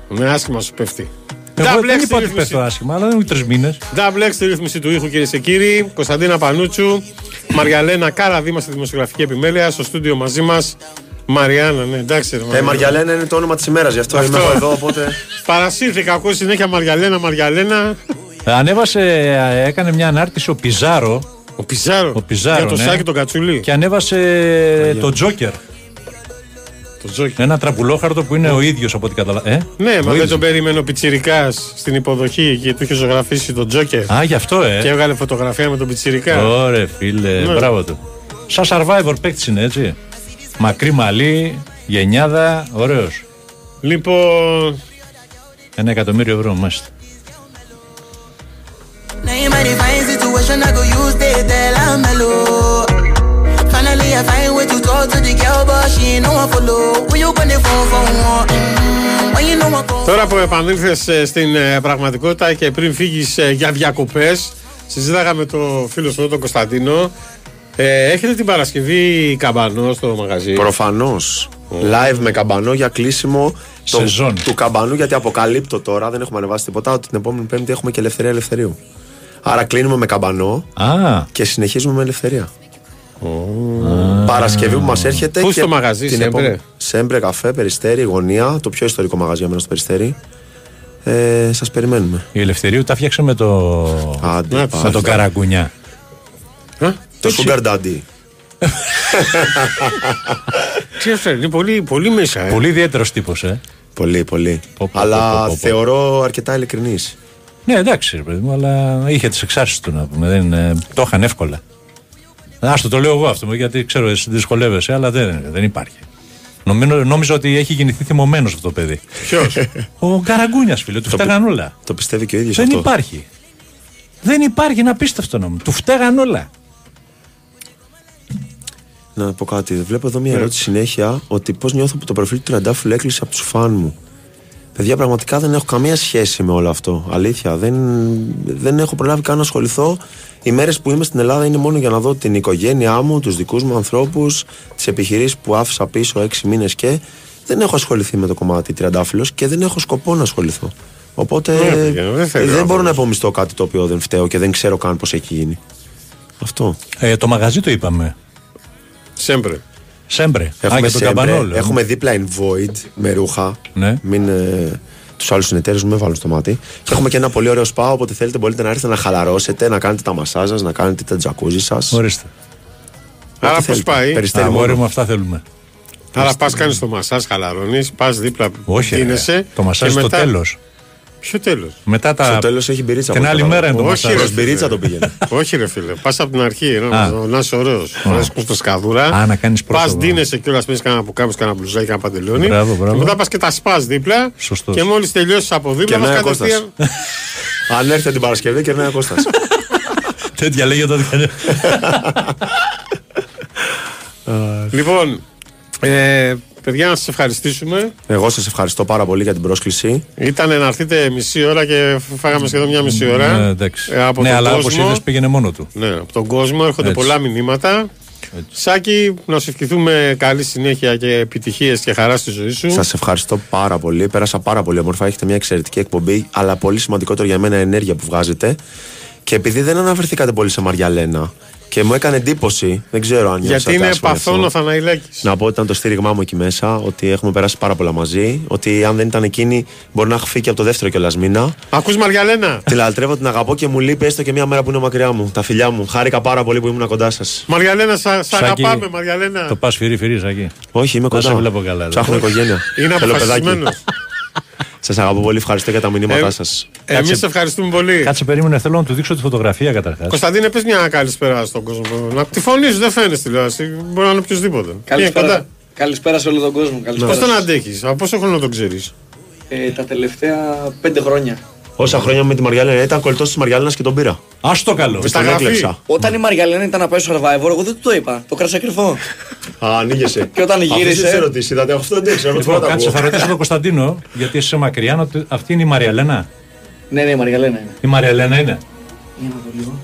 Ναι, άσχημα σου πέφτει. Εγώ Double δεν X είπα στη ότι ρύθμιση. πέφτω άσχημα, αλλά δεν είναι τρεις μήνες. Double X στη ρύθμιση του ήχου, κυρίες και κύριοι. Κωνσταντίνα Πανούτσου, Μαριαλένα Κάραδίμα στη δημοσιογραφική επιμέλεια. Στο στούντιο μαζί μας, Μαριάννα, ναι, εντάξει. ρε, Ε, Μαριάννα. Μαριαλένα είναι το όνομα της ημέρας, γι' αυτό, Αυτό. είμαι εγώ εδώ. Οπότε. Παρασύρθηκα, ακούω συνέχεια Μαριαλένα, Μαριαλένα. Ε, Ανέβασε, ε, έκανε μια ανάρτηση ο Πιζάρο Ο Πιζάρο. Ο Πιζάρο, Για το ναι. Σάκη τον Κατσουλή. και ανέβασε το Τζόκερ. Το Τζόκι. Ένα τραπουλόχαρτο που είναι ο ίδιος από ό,τι καταλαβαίνω. Ε; Ναι, Ο μα δεν ίδιος. τον περίμενε ο Πιτσυρικά στην υποδοχή και του είχε ζωγραφίσει τον Τζόκερ. Α, γι' αυτό, ε. Και έβγαλε φωτογραφία με τον Πιτσυρικά. Ωραία, φίλε, Ναι. μπράβο του. Σαν survivor παίκτης είναι έτσι. Μακρύ μαλλί, γενιάδα, ωραίος. Λοιπόν, Ένα εκατομμύριο ευρώ, μάλιστα. Now you might find situation I go use they tell I'm mellow. Finally I find way to talk to the girl, but she ain't no one follow. When you gonna phone for one? Mm, when you know I call. τώρα που επανήλθες στην ε, πραγματικότητα και πριν φύγεις για διακοπές, συζήταγα με το φίλο σου εδώ, τον Κωνσταντίνο. Ε, έχετε την Παρασκευή καμπανό στο μαγαζί; Προφανώς. Live με καμπανό για κλείσιμο το- Σεζόν. του καμπανού. Γιατί αποκαλύπτω τώρα, δεν έχουμε ανεβάσει τίποτα, ότι την επόμενη Πέμπτη έχουμε και ελευθερία ελευθερίου. Άρα κλείνουμε με καμπανό Α, και συνεχίζουμε με ελευθερία. Παρασκευή που μας έρχεται. Πού και στο μαγαζί, την Σέμπρε; επόμενη- Σέμπρε, καφέ, περιστέρι, γωνία. Το πιο ιστορικό μαγαζί για μένα στο περιστέρι. Ε, Σας περιμένουμε. η Ελευθερίου τα φτιάξε με, το... Άντε, Να, πάμε. με τον Καραγκουνιά. Α, Το Sugar Daddy. τι αυτό, είναι πολύ, πολύ μέσα. Ε. Πολύ ιδιαίτερος τύπος, ε. Πολύ, πολύ. Πω, πω, Αλλά πω, πω, πω. θεωρώ αρκετά ειλικρινής. Ναι, εντάξει, ρε παιδί μου, αλλά είχε τις εξάρσει του να πούμε. Δεν, είναι- το είχαν εύκολα. Άστο το λέω εγώ αυτό, γιατί ξέρω εσύ δυσκολεύεσαι, αλλά δεν, δεν υπάρχει. Νομίζω, νόμιζα ότι έχει γεννηθεί θυμωμένος αυτό το παιδί. Ποιος; Ο Καραγκούνιας, φίλε, του φταίγαν όλα. Το πιστεύει και ο ίδιος Δεν αυτό. υπάρχει. Δεν υπάρχει, είναι απίστευτο νόμο. Του φταίγαν όλα. Να πω κάτι. Βλέπω εδώ Ναι. μια ερώτηση συνέχεια ότι πώς νιώθω που το προφίλ του Τραντάφυλλου έκλεισε από τους φαν μου. Παιδιά, πραγματικά δεν έχω καμία σχέση με όλο αυτό. Αλήθεια. Δεν, δεν έχω προλάβει καν να ασχοληθώ. Οι μέρες που είμαι στην Ελλάδα είναι μόνο για να δω την οικογένειά μου, τους δικούς μου ανθρώπους, τις επιχειρήσεις που άφησα πίσω έξι μήνες και. Δεν έχω ασχοληθεί με το κομμάτι Τριαντάφυλλος και δεν έχω σκοπό να ασχοληθώ. Οπότε Ναι, παιδιά, δεν θέλει ο δεν μπορώ άνθρωπος. να υπομισθώ κάτι το οποίο δεν φταίω και δεν ξέρω καν πώς έχει γίνει. Αυτό. Ε, το μαγαζί το είπαμε. Σέμπρε. Σέμπρε. Α, Έχουμε, για τον σέμπρε, καμπανό, λέω. έχουμε δίπλα Envoid με ρούχα. Ναι. Μην ε, τους άλλους συνεταίρους μου με βάλουν στο μάτι. Και έχουμε και ένα πολύ ωραίο σπα. Όποτε θέλετε, μπορείτε να έρθετε να χαλαρώσετε, να κάνετε τα μασάζ σας, να κάνετε τα τζακούζι σας. Ορίστε. Άρα πώς πάει; Περιστέρι Αγόρι μόνο. μου, αυτά θέλουμε. Άρα πας κάνεις το μασάζ, χαλαρώνεις, πας δίπλα, Όχι, ρε. πίνεσαι. το μασάζ και στο μετά- τέλος. Ποιο τέλος; Μετά τα. Στο τέλος έχει μπυρίτσα. Την από ό,τι άλλη μέρα κατάλαβα. είναι το Όχι, μασάζ. ρε. Προς μπυρίτσα το πήγαινε. Όχι, ρε φίλε. Πας από την αρχή. Α. Να, να είσαι ωραίος. Φρέσκο στο σκαδούρα. Α, να κάνεις πρώτο, Πας μπράβο. ντύνεσαι κιόλας πίνεις κανένα που κάνει κανένα μπλουζάκι, κανένα παντελόνι. Μπράβο, μπράβο. Και μετά πας και τα σπα δίπλα. Σωστός. Και μόλις τελειώσεις από δίπλα, Και πα εμένα κατευθείαν. Αν έρθετε την Παρασκευή και ένα Κώστας. Τέτοια λέγεται ότι. Λοιπόν, ε, παιδιά, να σας ευχαριστήσουμε. Εγώ σας ευχαριστώ πάρα πολύ για την πρόσκληση. Ήταν να έρθετε μισή ώρα και φάγαμε σχεδόν μια μισή ώρα. Ναι, εντάξει. Ε, από ναι, τον αλλά όπως κόσμο. είδες πήγαινε μόνο του. Ναι, από τον κόσμο έρχονται Έτσι. πολλά μηνύματα. Σάκη, να σου ευχηθούμε καλή συνέχεια και επιτυχίες και χαρά στη ζωή σου. Σας ευχαριστώ πάρα πολύ. Πέρασα πάρα πολύ όμορφα. Έχετε μια εξαιρετική εκπομπή, αλλά πολύ σημαντικότερο για μένα η ενέργεια που βγάζετε. Και επειδή δεν αναφερθήκατε πολύ σε Μαριαλένα και μου έκανε εντύπωση, δεν ξέρω αν νιώσατε Γιατί είναι άσχημα γι' αυτό, παθόν ο Θαναϊλάκης. Να πω ότι ήταν το στήριγμά μου εκεί μέσα, ότι έχουμε περάσει πάρα πολλά μαζί. Ότι αν δεν ήταν εκείνη, μπορεί να έχω φύγει και από το δεύτερο κιόλας μήνα. Ακούς Μαριαλένα; Τη λατρεύω, την αγαπώ και μου λείπει έστω και μια μέρα που είναι μακριά μου. Τα φιλιά μου. Χάρηκα πάρα πολύ που ήμουν κοντά σας. Μαριαλένα, σα Σάκη, αγαπάμε, Μαριαλένα. Το πας φυρί φυρί, Σάκη. Όχι, είμαι Δεν κοντά. σε βλέπω καλά, Ψάχνω δηλαδή. οικογένεια. Είναι Θέλω παιδάκι. αποφασισμένος. Σας αγαπώ πολύ, ευχαριστώ για τα μηνύματά Ε, σας. Εμείς ευχαριστούμε πολύ. Κάτσε, περίμενε, θέλω να του δείξω τη φωτογραφία καταρχάς. Κωνσταντίνε, πες μια καλησπέρα στον κόσμο. Να τη φωνή σου, δεν φαίνεται στη τηλεόραση. Μπορεί να είναι οποιοδήποτε. Καλησπέρα, καλησπέρα σε όλο τον κόσμο. Πώς Καλησπέρα. τον αντέχεις, από πόσο χρόνο τον ξέρεις; Ε, τα τελευταία πέντε χρόνια. Όσα χρόνια με τη Μαριάλενα ήταν κολλητός της Μαριάλενας και τον πήρα. Α το καλό. Στα Τον γραφή. έκλεψα. Όταν η Μαργαλένα ήταν να πάει στο Survivor, εγώ δεν του το είπα. Το κράσα κρυφό. Α, ανοίγεσαι. Και όταν γύρισε- Αυτή ερωτήσεις, είδατε αυτό δεν ξέρω. Λοιπόν, κάτσε, θα ρωτήσω τον Κωνσταντίνο, γιατί είσαι μακριά, να του- αυτή είναι η Μαριαλένα. ναι, ναι, η Μαργαλένα είναι. Η Μαριαλένα είναι; Για να δω λίγο.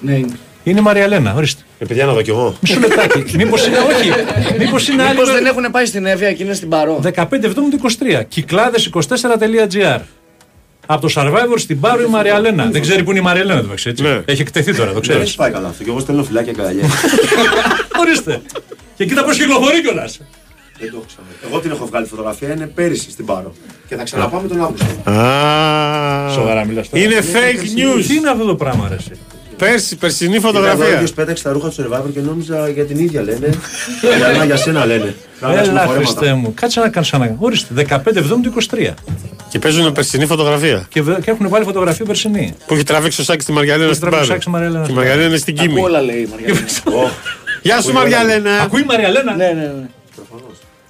Ναι, είναι. Είναι η Μαριαλένα, ορίστε. Ε, παιδιά, να δω κι εγώ. Μισό λεπτάκι. Μήπως είναι, όχι. Μήπως είναι άλλη. Μήπως δεν έχουν πάει στην Εύβοια και είναι στην Παρό. 15 23. Κυκλάδε24.gr. Από το Survivor στην Πάρο η Μαριαλένα. Δεν ξέρει που είναι η Μαριαλένα, το μεταξύ, έτσι. Ναι. Έχει εκτεθεί τώρα, το Δεν ξέρεις. έχει πάει καλά αυτό. Και εγώ στέλνω φυλάκια και αγκαλιά. Ορίστε. Και κοίτα πώ κυκλοφορεί κιόλας. Δεν το έχω ξαναδεί. Εγώ την έχω βγάλει φωτογραφία, είναι πέρυσι στην Πάρο. Και θα ξαναπάμε τον Αύγουστο. Α, Σοβαρά μιλάς τώρα. Είναι fake Τι news. είναι αυτό το πράγμα, ρε. Εσύ; Πέρσι, περσινή Είδα εδώ φωτογραφία. ίδιος πέταξε τα ρούχα του Survivor και νόμιζα για την ίδια λένε. Για ένα για σένα λένε. Τράβηξαμε Έλα, φορέματα. Χριστέ μου. Κάτσε να κάνω ένα. Ορίστε, 15 23. Και παίζουν περσινή φωτογραφία. Και, βε- και έχουν βάλει φωτογραφία περσινή. Που έχει τραβήξει ο Σάκης στη Μαριαλένα στην τραβήξει ο Πάρο. Σάκης στη Μαριαλένα Και η στην Μαριαλένα είναι στην Από Κίμη. όλα λέει η Μαργαλένα. Γεια σου Μαριαλένα. Ακούει η Μαριαλένα; ναι, ναι, ναι.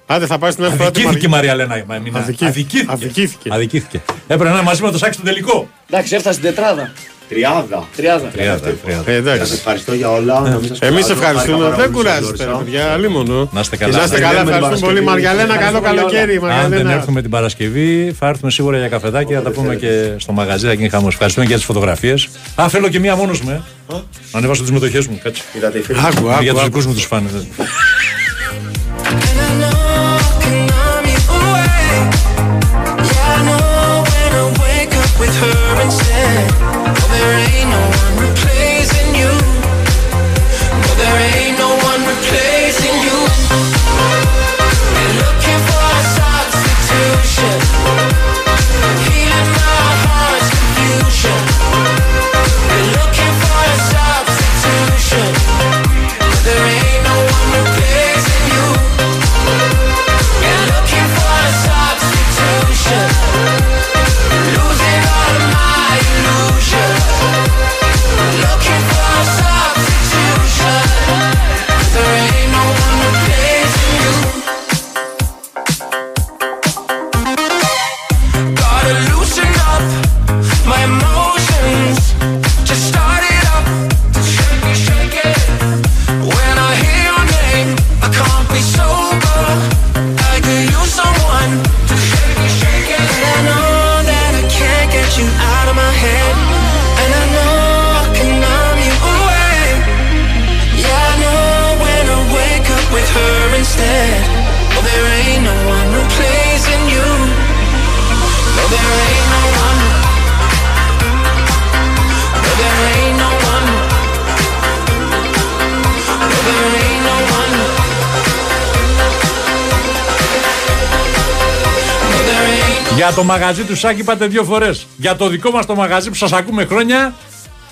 Άντε θα πάει στην άλλη πρώτη Αδικήθηκε η Μαρια- Μαριαλένα. μα, μην- Αδικήθηκε. Αδικήθηκε. Αδικήθηκε. Αδικήθηκε. Έπρεπε να είναι μαζί με το Σάκη στο τελικό. Εντάξει, έφτασε στην τετράδα. Τριάδα. Τριάδα. Τριάδα, τριάδα. Ε, Σας εντάξει. ευχαριστώ για όλα. να μην σας Εμείς κουράζω. ευχαριστούμε. Χάρηκα πάρα Δεν πολύ που σας κουράζεστε, ρε γνώρισα. παιδιά. Λίμωνο. Να είστε Και καλά. Να είστε Να καλά. είστε Ευχαριστούμε πολύ. Παρασκευή. Μαριαλένα, καλό Ευχαριστούμε για καλοκαίρι. Αν δεν Μαριαλένα. έρθουμε την Παρασκευή, θα έρθουμε σίγουρα για καφεδάκι, θα τα πούμε και στο μαγαζί, θα γίνει χαμό. Ευχαριστούμε για τις φωτογραφίες. Α, θέλω και μία μόνος μου, ε. Να ανεβάσω τις μετοχές μου. Κάτσε. Είδατε οι φίλοι. Άκου, για άκου. τους άκου. δικούς μου τους φάνε. And I know I can numb you away. Yeah, I know when I wake up with her instead. There ain't no one Για το μαγαζί του Σάκη είπατε δύο φορές. Για το δικό μας το μαγαζί που σας ακούμε χρόνια,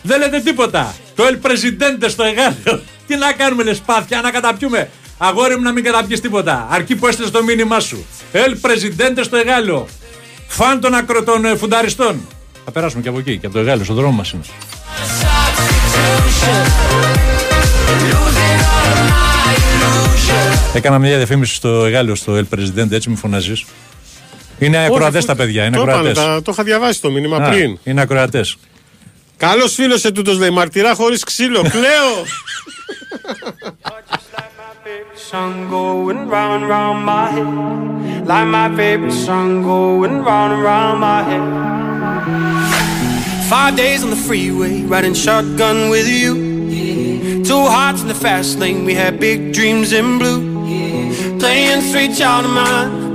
δεν λέτε τίποτα. Το El Presidente στο εγάλιο. Τι να κάνουμε, λες σπάθια, να καταπιούμε. Αγόρι μου να μην καταπιείς τίποτα. Αρκεί που έστειλες το μήνυμά σου. El Presidente στο εγάλιο. Φαν των, ακρο... των ε, φουνταριστών. Θα περάσουμε και από εκεί, και από το εγάλιο, στον δρόμο μας είναι. substitution. Losing all of my illusion. Έκανα μια διαφήμιση στο εγάλιο στο El Presidente, έτσι μου φωνάζεις. Είναι ακροατέ τα παιδιά, είναι Το είπανε, ακροατέ. τα- Το είχα διαβάσει το μήνυμα πριν. Είναι ακροατέ. Καλό φίλο ετούτο λέει μαρτυρά χωρί ξύλο. Κλαίω. Sun going round and round my head, like my favorite song going round and round my head. Five days on the freeway, riding shotgun with you. Two hearts in the fast lane, we had big dreams in blue. Playing sweet child of mine,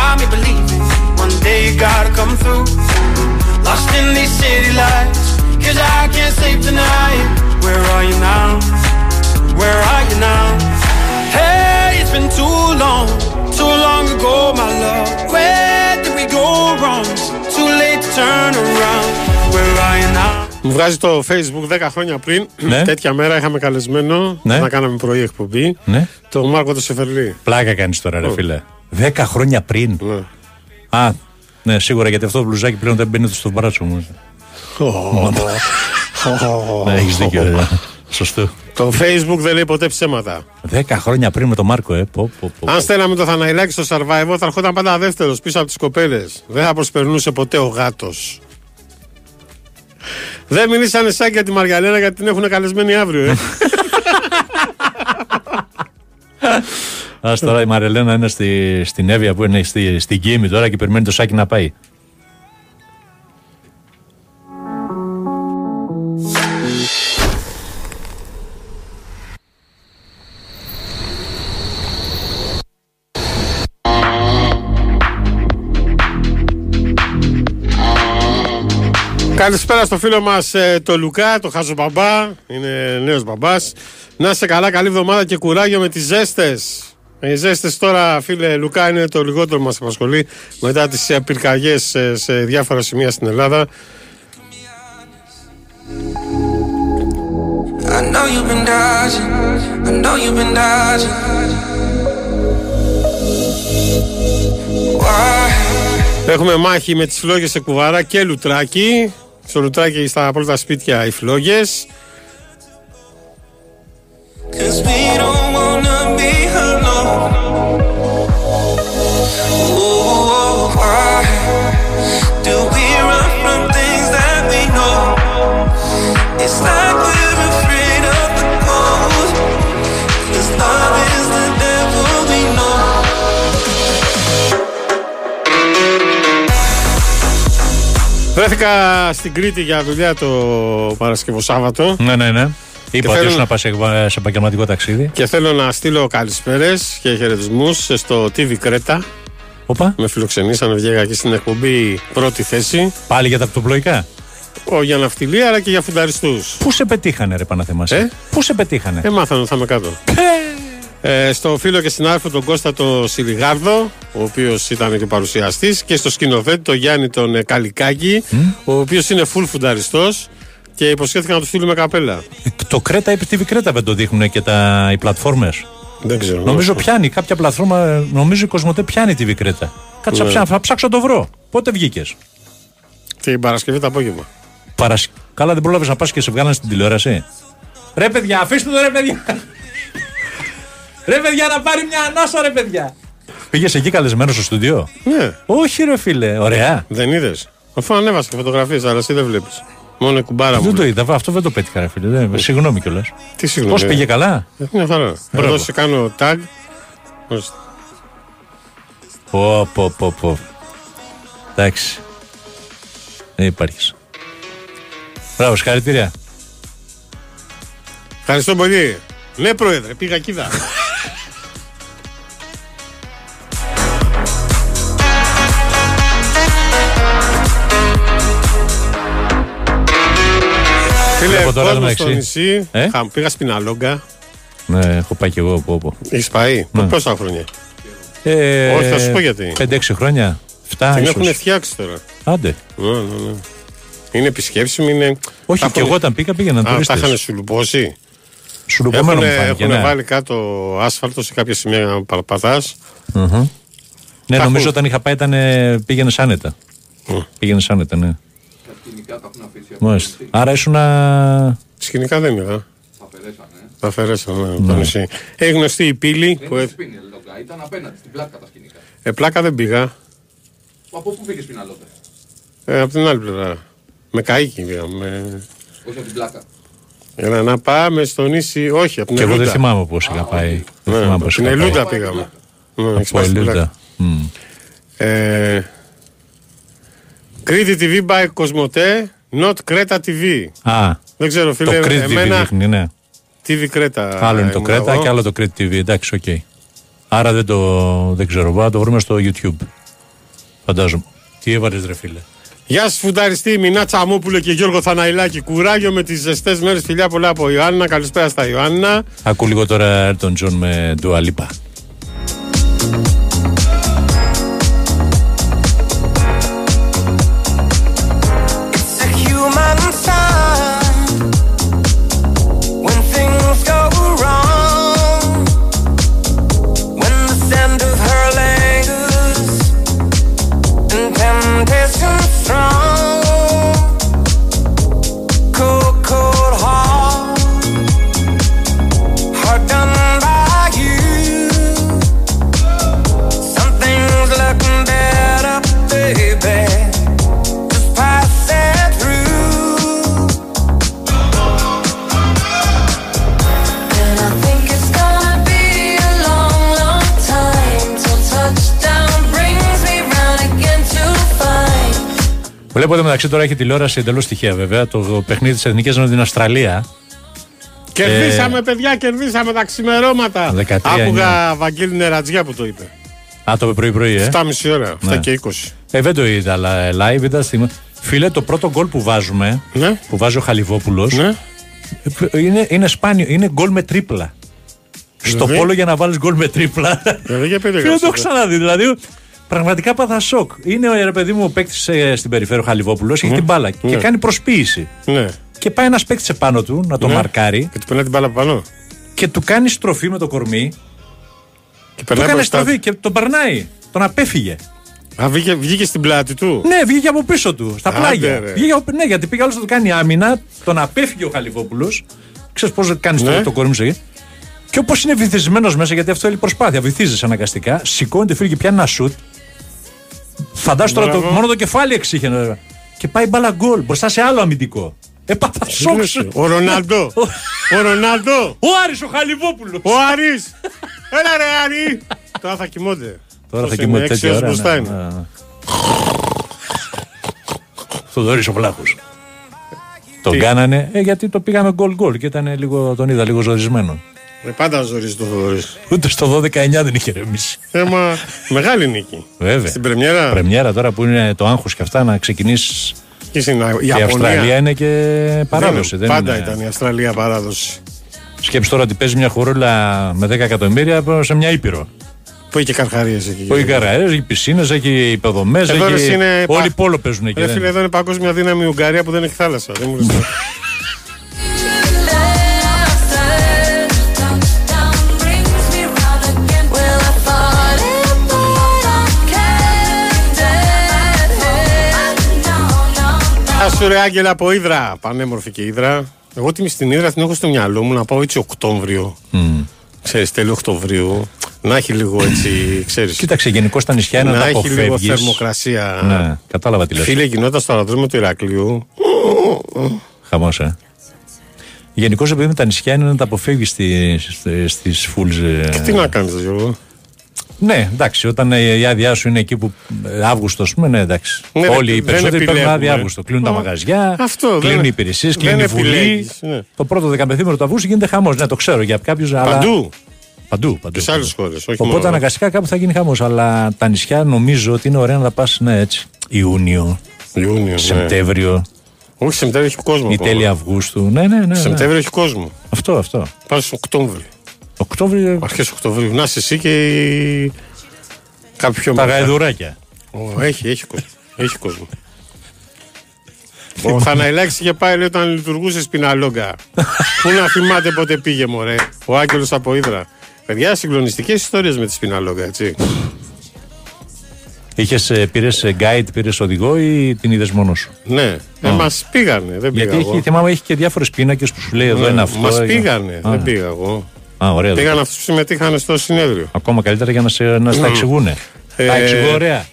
Got me believing one day you gotta come through. Lost in these city lights, cause I can't sleep tonight. Where are you now? Where are you now? Hey, it's been too long, too long ago, my love. Where did we go wrong? Too late to turn around. Where are you now? Μου βγάζει το Facebook 10 χρόνια πριν. Ναι. Τέτοια μέρα είχαμε καλεσμένο Ναι. να κάναμε πρωί εκπομπή. Ναι. Το Μάρκο το Σεφερλί. Πλάκα κάνει τώρα, ρε Ω. φίλε. Δέκα χρόνια πριν. Ναι. Α, ναι, σίγουρα γιατί αυτό το μπλουζάκι πλέον δεν μπαίνει στο μπράτσο μου. Ναι, έχεις δίκιο. ρε. Σωστό. Το Facebook δεν λέει ποτέ ψέματα. Δέκα χρόνια πριν με τον Μάρκο, ε. Πω, πω, πω. Αν στέλναμε το Θαναϊλάκι στο Survivor, θα ερχόταν πάντα δεύτερος πίσω από τις κοπέλες. Δεν θα προσπερνούσε ποτέ ο γάτος. Δεν μιλήσανε σαν για τη Μαργαλένα γιατί την έχουν καλεσμένη αύριο, ε. Α τώρα η Μαρελένα είναι στη, στην Εύβοια που είναι στη, στην Κίμη τώρα και περιμένει το σάκι να πάει. Καλησπέρα στο φίλο μας το Λουκά, το Χάζο Μπαμπά. Είναι νέος μπαμπάς. Να είσαι καλά, καλή εβδομάδα και κουράγιο με τις ζέστες. Οι ζέστες τώρα, φίλε Λουκά, είναι το λιγότερο που μας απασχολεί μετά τις πυρκαγιές σε διάφορα σημεία στην Ελλάδα. I know you've been dodging. I know you've been dodging. Why? Έχουμε μάχη με τις φλόγες σε Κουβάρα και Λουτράκι. Στο Λουτράκι στα πρώτα σπίτια οι φλόγες. Cause we don't wanna Βρέθηκα στην Κρήτη για δουλειά το Παρασκευό Σάββατο Ναι, ναι, ναι. Είπα ότι θέλω- ήσουν να πας σε, σε επαγγελματικό ταξίδι. και θέλω να στείλω καλησπέρες και χαιρετισμούς στο TV Κρέτα. Όπα, Με φιλοξενήσανε, βγήκα και στην εκπομπή πρώτη θέση. πάλι για τα πτωπλοϊκά. Όχι για ναυτιλία αλλά και για φουνταριστούς. Πού σε πετύχανε, ρε Παναθεμάσαι; Ε; Πού σε πετύχανε; Ε, μάθανε ότι θα είμαι κάτω. Ε, στο φίλο και συνάδελφο τον Κώστα το Σιλιγάρδο, ο οποίος ήταν και παρουσιαστής, και στο σκηνοθέτη τον Γιάννη τον ε, Καλικάκη, ο οποίος είναι full φουνταριστός και υποσχέθηκα να του στείλουμε καπέλα. Το Κρέτα ή TV Κρέτα δεν το δείχνουν και τα, οι πλατφόρμες; Δεν ξέρω. Νομίζω πιάνει κάποια πλατφόρμα, νομίζω η Κοσμοτέ πιάνει TV Κρέτα. Κάτσε Ναι. να ψάξω, θα ψάξω να το βρω. Πότε βγήκες; Την Παρασκευή το απόγευμα. Παρασ... Καλά, δεν πρόλαβες να πας και σε βγάλανε στην τηλεόραση. Ρε παιδιά, αφήστε το ρε παιδιά. Ρε παιδιά, να πάρει μια ανάσα ρε παιδιά. Πήγες εκεί καλεσμένος στο στούντιο; Ναι, Όχι, ρε φίλε, ωραία. δεν είδες. Αφού ανέβασα και φωτογραφίες, αλλά εσύ δεν βλέπεις. Μόνο η κουμπάρα μου. Δεν το είδα, αυτό δεν το πέτυχα, ρε φίλε. Δεν- Συγγνώμη κιόλας. Τι συγγνώμη. Πώς πήγε καλά; Ε, Μια χαρά. Μπράβο. Εδώ σε κάνω tag. Ορίστε. Πω, πω, πω, πω. Εντάξει. Δεν υπάρχεις. Μπράβο, συγχαρητήρια. Ευχαριστώ πολύ. Ναι, πρόεδρε, πήγα εκεί τώρα κόσμο το στο μεταξύ. νησί, Ε; χα- πήγα στην Αλόγκα, Ναι, έχω πάει κι εγώ από όπου. Έχεις πάει; Ναι. Πόσα χρόνια; Ε, Όχι, θα σου πω γιατί. 5-6 χρόνια. 7 Την ίσως. έχουν φτιάξει τώρα. Άντε. Ναι, ναι, ναι. Είναι επισκέψιμη, είναι. Όχι, τα και έχουν- εγώ όταν πήγα πήγαιναν Α, τα τουρίστες. είχαν σουλουπώσει. Σουλουπωμένο μου φάνηκε, Έχουν ναι. βάλει κάτω άσφαλτο σε κάποια σημεία να παραπατάς. Μμμ. Ναι, Τα νομίζω έχουν. όταν είχα πάει ήταν, πήγαινες άνετα. Πήγαινες άνετα, ναι. Μάλιστα. Άρα ήσουν. Σκηνικά δεν είδα. Τα αφαιρέσανε. ναι, από το νησί. Έχει γνωστή η πύλη. Που... ε- Ήταν απέναντι στην πλάκα τα σκηνικά. Ε, πλάκα δεν πήγα. Από πού πήγες πιναλότε. Ε, από την άλλη πλευρά. Με καίκι πήγαμε. Με... Όχι από την πλάκα. Για να πάμε στο νησί. Όχι, από την Και εγώ δεν Ελούντα. θυμάμαι πώς είχα πάει. Δεν Ναι, θυμάμαι από πώς την είχα πάει. Ελούντα πήγαμε. Ναι, έχεις Από πάει στην Ελούντα. Πλάκα. Μμ. Ε, Κρήτη TV by Κοσμοτέ, not Κρέτα TV. Α, Δεν ξέρω, το φίλε, Crete TV εμένα δείχνει, ναι. TV Κρέτα. Άλλο είναι το ήμουν Κρέτα εγώ. και άλλο το Crete TV. Εντάξει, οκ. Άρα δεν το δεν ξέρω. Μπορούμε να το βρούμε στο YouTube. Φαντάζομαι. Τι έβαλες, ρε φίλε. Γεια σας, φουνταριστή Μινά Τσαμόπουλο και Γιώργο Θαναϊλάκη. Κουράγιο με τις ζεστές μέρες. Φιλιά πολλά από Ιωάννα. Καλησπέρα στα Ιωάννα. Ακού λίγο τώρα τον Τζον με Dua Βλέπω εδώ μεταξύ τώρα έχει τηλεόραση εντελώς τυχαία βέβαια το παιχνίδι της Εθνικής με την Αυστραλία. Κερδίσαμε, παιδιά, κερδίσαμε τα ξημερώματα. 13-9. Άκουγα Βαγγέλη Νερατζιά που το είπε. Α, το πρωί-πρωί, ε. 7,5 ώρα, 7 Ναι. και 20. Ε, δεν το είδα, αλλά ε, live είδα στη... Φίλε, το πρώτο γκολ που βάζουμε, Ναι. που βάζει ο Χαλιβόπουλος, Ναι. είναι, είναι σπάνιο, είναι γκολ με τρίπλα. Στο Δηλαδή; πόλο για να βάλεις γκολ με τρίπλα. Δηλαδή, για πείτε Δεν το έχω κάτι. ξαναδεί. Δηλαδή, πραγματικά πάθα σοκ. Είναι ο ρε παιδί μου ο παίκτης στην περιφέρεια ο Χαλιβόπουλος, έχει την μπάλα και Ναι. κάνει προσποίηση. Ναι. Και πάει ένας παίκτης επάνω του να το Ναι. μαρκάρει Και του περνάει την μπάλα από πάνω. και του κάνει στροφή με το κορμί. Και Του περνάει κάνει μπροστά. στροφή και τον περνάει. Τον απέφυγε. Α, βγήκε, βγήκε στην πλάτη του. Ναι, βγήκε από πίσω του, στα Άντε, πλάγια. ρε. Βγήκε από- ναι, γιατί πήγε άλλος να του κάνει άμυνα, τον απέφυγε ο Χαλιβόπουλος. Ξέρεις πώς κάνεις Ναι. το, το κορμί σου εκεί. Και όπως είναι βυθισμένος μέσα, γιατί αυτό θέλει προσπάθεια, βυθίζει αναγκαστικά, σηκώνεται, φύγει και πιάνει ένα σουτ. Φαντάσου τώρα το, Μπράβο. μόνο το κεφάλι εξήχαινε. βέβαια. Και πάει μπαλα γκολ μπροστά σε άλλο αμυντικό. Έπαθα σοκ. σου. Ο Ρονάλντο. Ο Ρονάλντο. Ο Άρης ο Χαλιβόπουλος. Ο Άρης. Έλα ρε Άρη. Τώρα θα κοιμώνται. Τώρα θα Πώς κοιμούνται είναι, έξι τέτοια ώρες ώρα. μπροστά ναι, είναι. ναι, ναι. Θοδωρής ο Βλάχος. Τον κάνανε, ε, γιατί το πήγαμε γκολ γκολ και ήταν λίγο, τον είδα λίγο ζορισμένο. Με πάντα ζωρίζει το Θοδωρής. Ούτε στο 12-9 δεν είχε ρεμίσει. Θέμα μεγάλη νίκη. Βέβαια. Στην πρεμιέρα. Πρεμιέρα τώρα που είναι το άγχος και αυτά να ξεκινήσεις. Και στην Α- Και η Ιαπωνία. Αυστραλία είναι και παράδοση. Δεν Πάντα είναι... ήταν η Αυστραλία παράδοση. Σκέψεις τώρα ότι παίζει μια χορούλα με 10 εκατομμύρια σε μια ήπειρο. Που είχε καρχαρίες εκεί. Που έχει καραέρε, έχει πισίνες, έχει υποδομές. Εδώ, ρε, Έχει... είναι πα- Όλοι πόλο παίζουν εκεί. Ρε δεν φίλε, εδώ είναι παγκόσμια δύναμη η Ουγγαρία που δεν έχει θάλασσα. Δεν μου σου ρε Άγγελα από Ήδρα. Πανέμορφη και Ήδρα. Εγώ την στην Ήδρα την έχω στο μυαλό μου να πάω έτσι Οκτώβριο. Ξέρεις, τέλειο Οκτωβρίου. Να έχει λίγο έτσι, ξέρεις. Κοίταξε, γενικώς τα νησιά είναι να, να τα έχει λίγο αποφεύγεις. θερμοκρασία. Ναι, κατάλαβα τι λες. Φίλε, γινόταν στο αεροδρόμιο του Ηρακλείου. Χαμός, ε. Γενικώς επειδή με τα νησιά είναι να τα αποφεύγεις στις στις φουλς, ε, Τι να κάνεις, Γιώργο. Ναι, εντάξει, όταν ε, η άδειά σου είναι εκεί που. ε, Αύγουστο, ας πούμε, ναι, εντάξει. Ναι, Όλοι δεν οι περισσότεροι παίρνουν επιλέγουμε. άδεια Αύγουστο. Κλείνουν τα Α, μαγαζιά, αυτό, κλείνουν δεν- οι υπηρεσίες, δεν κλείνει η Βουλή. επιλέγεις, ναι. Το πρώτο δεκαπεθήμερο του Αυγούστου γίνεται χαμός. Ναι, το ξέρω για κάποιους. Αλλά... Παντού. Παντού, παντού. Σε άλλες χώρες. Οπότε αναγκαστικά κάπου θα γίνει χαμός. Αλλά τα νησιά νομίζω ότι είναι ωραία να τα πας ναι, έτσι. Ιούνιο, Ιούνιο. ναι. Σεπτέμβριο Όχι, Σεπτέμβριο έχει κόσμο. ή ακόμα. τέλη Αυγούστου. Ναι, ναι, ναι. ναι. Σεπτέμβριο έχει κόσμο. Αυτό, αυτό. Πάω στο Οκτώβριο. Οκτώβριο. Αρχές Οκτωβρίου. Να είσαι εσύ και η... κάποιο πιο Τα μετά. γαϊδουράκια. Ω, έχει, έχει κόσμο. έχει κόσμο. Ο Θαναϊλάκης είχε πάει λέει, όταν λειτουργούσε σπιναλόγκα. Πού να θυμάται πότε πήγε, μωρέ. Ο Άγγελος από Ήδρα. Παιδιά, συγκλονιστικές ιστορίες με τη σπιναλόγκα, έτσι. Είχες πήρες guide, πήρες οδηγό ή την είδες μόνος σου; Ναι, ε, Α. μας πήγανε, δεν πήγα Γιατί εγώ. έχει, θυμάμαι, έχει και διάφορες πίνακες που σου λέει εδώ Ναι, είναι αυτό. Μας είναι- πήγανε, Α, δεν πήγα εγώ. Α, ωραία. Πήγαν αυτούς που συμμετείχαν στο συνέδριο. Ακόμα καλύτερα για να, σε, να στα Μμ. εξηγούνε. Ε, Τα εξηγώ ωραία.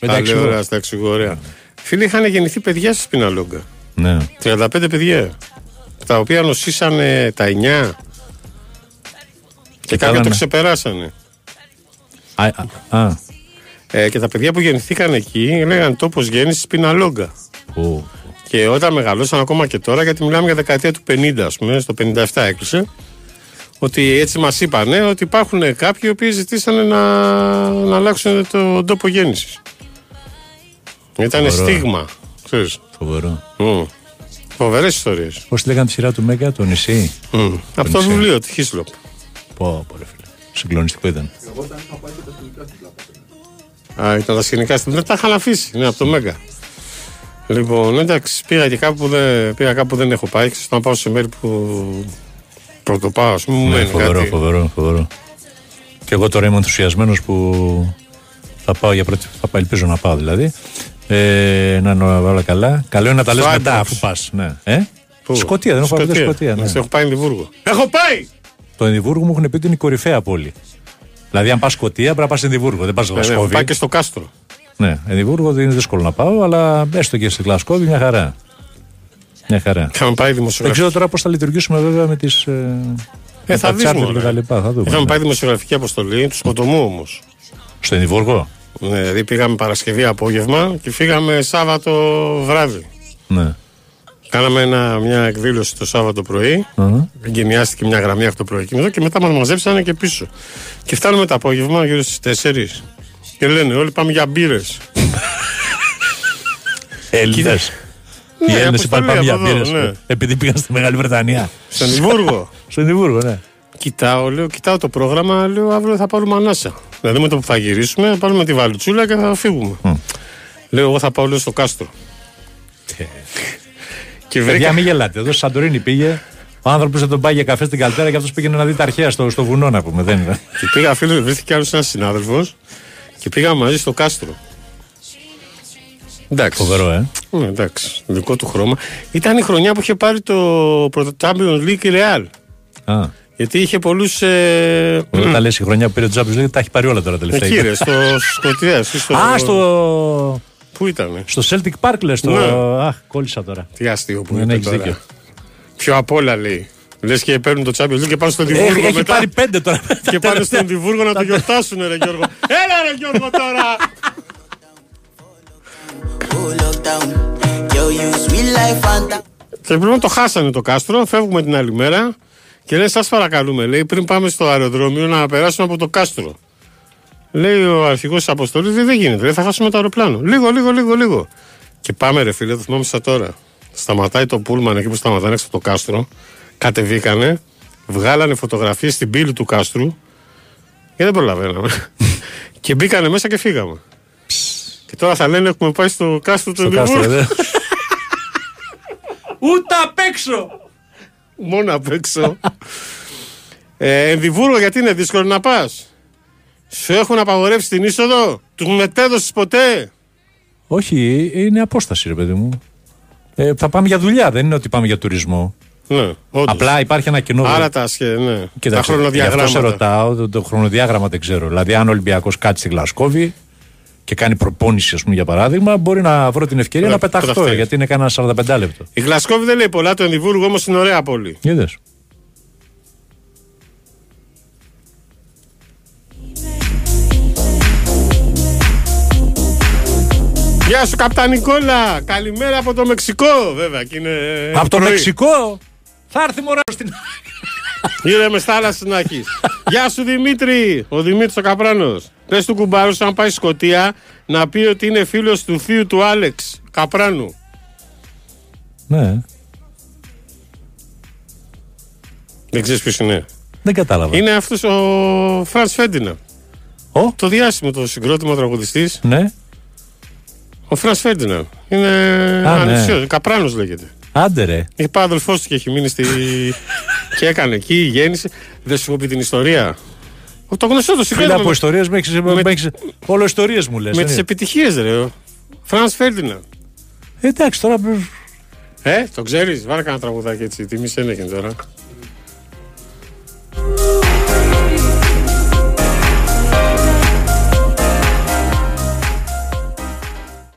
Δεν τα Τα λέω εξηγώ. ωραία, στα εξηγώ ωραία. Φίλοι, είχαν γεννηθεί παιδιά στη Σπιναλόγκα. Ναι. 35 παιδιά. Τα οποία νοσήσανε τα 9. Και κάποια κάνανε. το ξεπεράσανε. Α, α, α. Ε, και τα παιδιά που γεννηθήκαν εκεί λέγανε τόπος γέννηση Σπιναλόγκα. Ου. Και όταν μεγαλώσαν ακόμα και τώρα, γιατί μιλάμε για δεκαετία του 50, ας πούμε, στο 57 έκλεισε, ότι έτσι μας είπανε ότι υπάρχουν κάποιοι οι οποίοι ζητήσανε να, να αλλάξουν τον τόπο γέννησης. Ήταν Φοβερό. στίγμα. Ξέρεις. Φοβερό. Mm. Φοβερές ιστορίες. Πώς τη λέγανε τη σειρά του Μέγκα, το νησί; Από το νησί. βιβλίο του Χίσλοπ. Πω, πω, ρε φίλε. Συγκλονιστικό ήταν. Εγώ όταν είχα πάει και τα σκηνικά στην πλάκα. Α, ήταν τα σκηνικά στην Δεν τα είχαν αφήσει. Ναι, από το Μέγκα. Λοιπόν, εντάξει, πήγα και κάπου που δεν, πήγα κάπου που δεν έχω πάει. Ξέρω να πάω σε μέρη που πρωτοπάω, ας πούμε. μου Ναι, μένει φοβερό, κάτι. φοβερό, φοβερό. Και εγώ τώρα είμαι ενθουσιασμένος που θα πάω για πρώτη θα πάω, ελπίζω να πάω δηλαδή. Ε, να είναι όλα καλά. Καλό είναι να τα λες Στο μετά Ibrox. αφού πας. Ναι. Ε; Πού; Σκοτία, δεν έχω πάει ποτέ Σκωτία. Σκοτία. Ναι. Ναι, σε έχω πάει Ενδιβούργο. Έχω πάει! Το Ενδιβούργο μου έχουν πει ότι είναι η κορυφαία πόλη. Δηλαδή, αν πας Σκοτία, πρέπει να πας Ενδιβούργο. Δεν πας Ναι, ναι, έχω Γλασκόβη. πάει και στο κάστρο. Ναι, Εδιμβούργο δεν είναι δύσκολο να πάω, αλλά έστω και στη Γλασκόβη μια χαρά. Μια χαρά. Είχαμε πάει Δεν δημοσιογραφική. ξέρω τώρα πώς θα λειτουργήσουμε βέβαια με τις. Ε, Ε, θα δεις, τσάρτερ μωρέ. και τα λοιπά. Θα δούμε. Είχαμε ναι. πάει δημοσιογραφική αποστολή τους σκοτωμού όμως. Στο Εδιμβούργο. Ναι, δηλαδή πήγαμε Παρασκευή απόγευμα και φύγαμε Σάββατο βράδυ. Ναι. Κάναμε ένα, μια εκδήλωση το Σάββατο πρωί. Αχα. Εγκαινιάστηκε μια γραμμή αυτό το πρωί εκείνο και μετά μας μαζέψανε και πίσω. Και φτάνουμε το απόγευμα γύρω στις 4. Και λένε όλοι πάμε για μπύρες. Έλληνες. Οι Ναι, Έλληνες αποστολή είπαν πάμε για από εδώ, μπύρες, ναι. Επειδή πήγαν στη Μεγάλη Βρετανία. Στον Εδιμβούργο. Στο Εδιμβούργο, ναι. Κοιτάω, λέω, κοιτάω το πρόγραμμα, λέω αύριο θα πάρουμε ανάσα. Δηλαδή με το που θα γυρίσουμε, θα πάρουμε τη βαλουτσούλα και θα φύγουμε. Λέω, εγώ θα πάω λέω, στο κάστρο. και βρήκα. Παιδιά, μην γελάτε. Εδώ στη Σαντορίνη πήγε. Ο άνθρωπος δεν τον πάει για καφέ στην Καλτέρα και αυτός πήγαινε να δει τα αρχαία στο, στο βουνό, να πούμε. Δεν είναι. Και πήγα, φίλο, βρέθηκε άλλος ένας συνάδελφος και πήγαμε μαζί στο κάστρο. Εντάξει. Φοβερό, ε. Ναι, εντάξει. Δικό του χρώμα. Ήταν η χρονιά που είχε πάρει το πρώτο Champions League η Real. Α, Γιατί είχε πολλούς. Ε, Όταν τα λες η χρονιά που πήρε το Champions League, τα έχει πάρει όλα τώρα τελευταία. εκεί ρε, στο Σκοτία. Στο... Α, στο. Πού ήταν. Στο Celtic Park λες το. Ναι. Αχ, κόλλησα τώρα. Τι αστείο που Δεν είναι έχεις τώρα. δίκιο. Πιο απ' όλα λέει. Λες και παίρνουν το Champions League και πάνε στον Έχει, Διβούργο έχει μετά. πάρει πέντε τώρα. Και πάνε στον Διβούργο να το γιορτάσουν, ρε Γιώργο. Έλα, ρε Γιώργο τώρα! Και πρέπει να το χάσανε το κάστρο, φεύγουμε την άλλη μέρα και λέει: Σας παρακαλούμε, λέει, πριν πάμε στο αεροδρόμιο να περάσουμε από το κάστρο. Λέει ο αρχηγός της αποστολής: Δεν γίνεται, λέει, θα χάσουμε το αεροπλάνο. Λίγο, λίγο, λίγο, λίγο. Και πάμε, ρε φίλε, το θυμάμαι σαν τώρα. Σταματάει το πούλμαν εκεί που σταματάνε έξω από το κάστρο. Κατεβήκανε, βγάλανε φωτογραφίες στην πύλη του κάστρου και δεν προλαβαίναμε. και μπήκανε μέσα και φύγαμε. Και τώρα θα λένε: Έχουμε πάει στο κάστρο του Στο κάστρο, Εδιμβούργου. δε. Ούτε απ' έξω! Μόνο απ' έξω. ε, Ενδιβούργο, γιατί είναι δύσκολο να πας; Σου έχουν απαγορεύσει την είσοδο; Του μετέδωσες ποτέ; Όχι, είναι απόσταση, ρε παιδί μου. Ε, θα πάμε για δουλειά, δεν είναι ότι πάμε για τουρισμό. Ναι, όντως. Απλά υπάρχει ένα κοινό. Άρα τα, σχε... ναι. τα Κοίταξε, γι' αυτό σε χρονοδιαγράμματα. ρωτάω, το, το χρονοδιάγραμμα δεν ξέρω. Δηλαδή, αν ο Ολυμπιακός κάτσει στη Γλασκόβη και κάνει προπόνηση, ας πούμε, για παράδειγμα, μπορεί να βρω την ευκαιρία Ναι, να πεταχτώ, πεταχτείς. γιατί είναι κανένα 45 λεπτό. Η Γλασκόβη δεν λέει πολλά, το Ενδιβούργο όμως είναι ωραία πόλη. Είδες. Γεια σου, καπτάν Νικόλα. Καλημέρα από το Μεξικό, βέβαια. Και είναι Από το πρωί. Μεξικό! Θα έρθει μωρά στην. Ήρεμε στα άλλα στην Άκη. Γεια σου Δημήτρη, ο Δημήτρης ο Καπράνος. Πες του κουμπάρου, αν πάει Σκωτία, να πει ότι είναι φίλος του θείου του Άλεξ Καπράνου. ναι. Δεν ξέρεις ποιος είναι. Δεν κατάλαβα. Είναι αυτός ο Φραντ Φέντινα. Ο; Το διάσημο το συγκρότημα τραγουδιστής. Ναι. Ο Φραντ Φέντινα. Είναι Α, ναι. ανεξιό. Καπράνος λέγεται. Άντε ρε. Έχει πάει αδελφός του και έχει μείνει στη. και έκανε εκεί, γέννησε. Δεν σου έχω πει την ιστορία. Το γνωστό το συγγνώμη. Από ιστορίες με έχει. Με... Μου λες. Με τις επιτυχίες, ρε. Φρανς Φέρντινα. Ε, εντάξει, τώρα. Ε, το ξέρεις. Βάλε κανένα τραγουδάκι έτσι. Τιμή σε τώρα.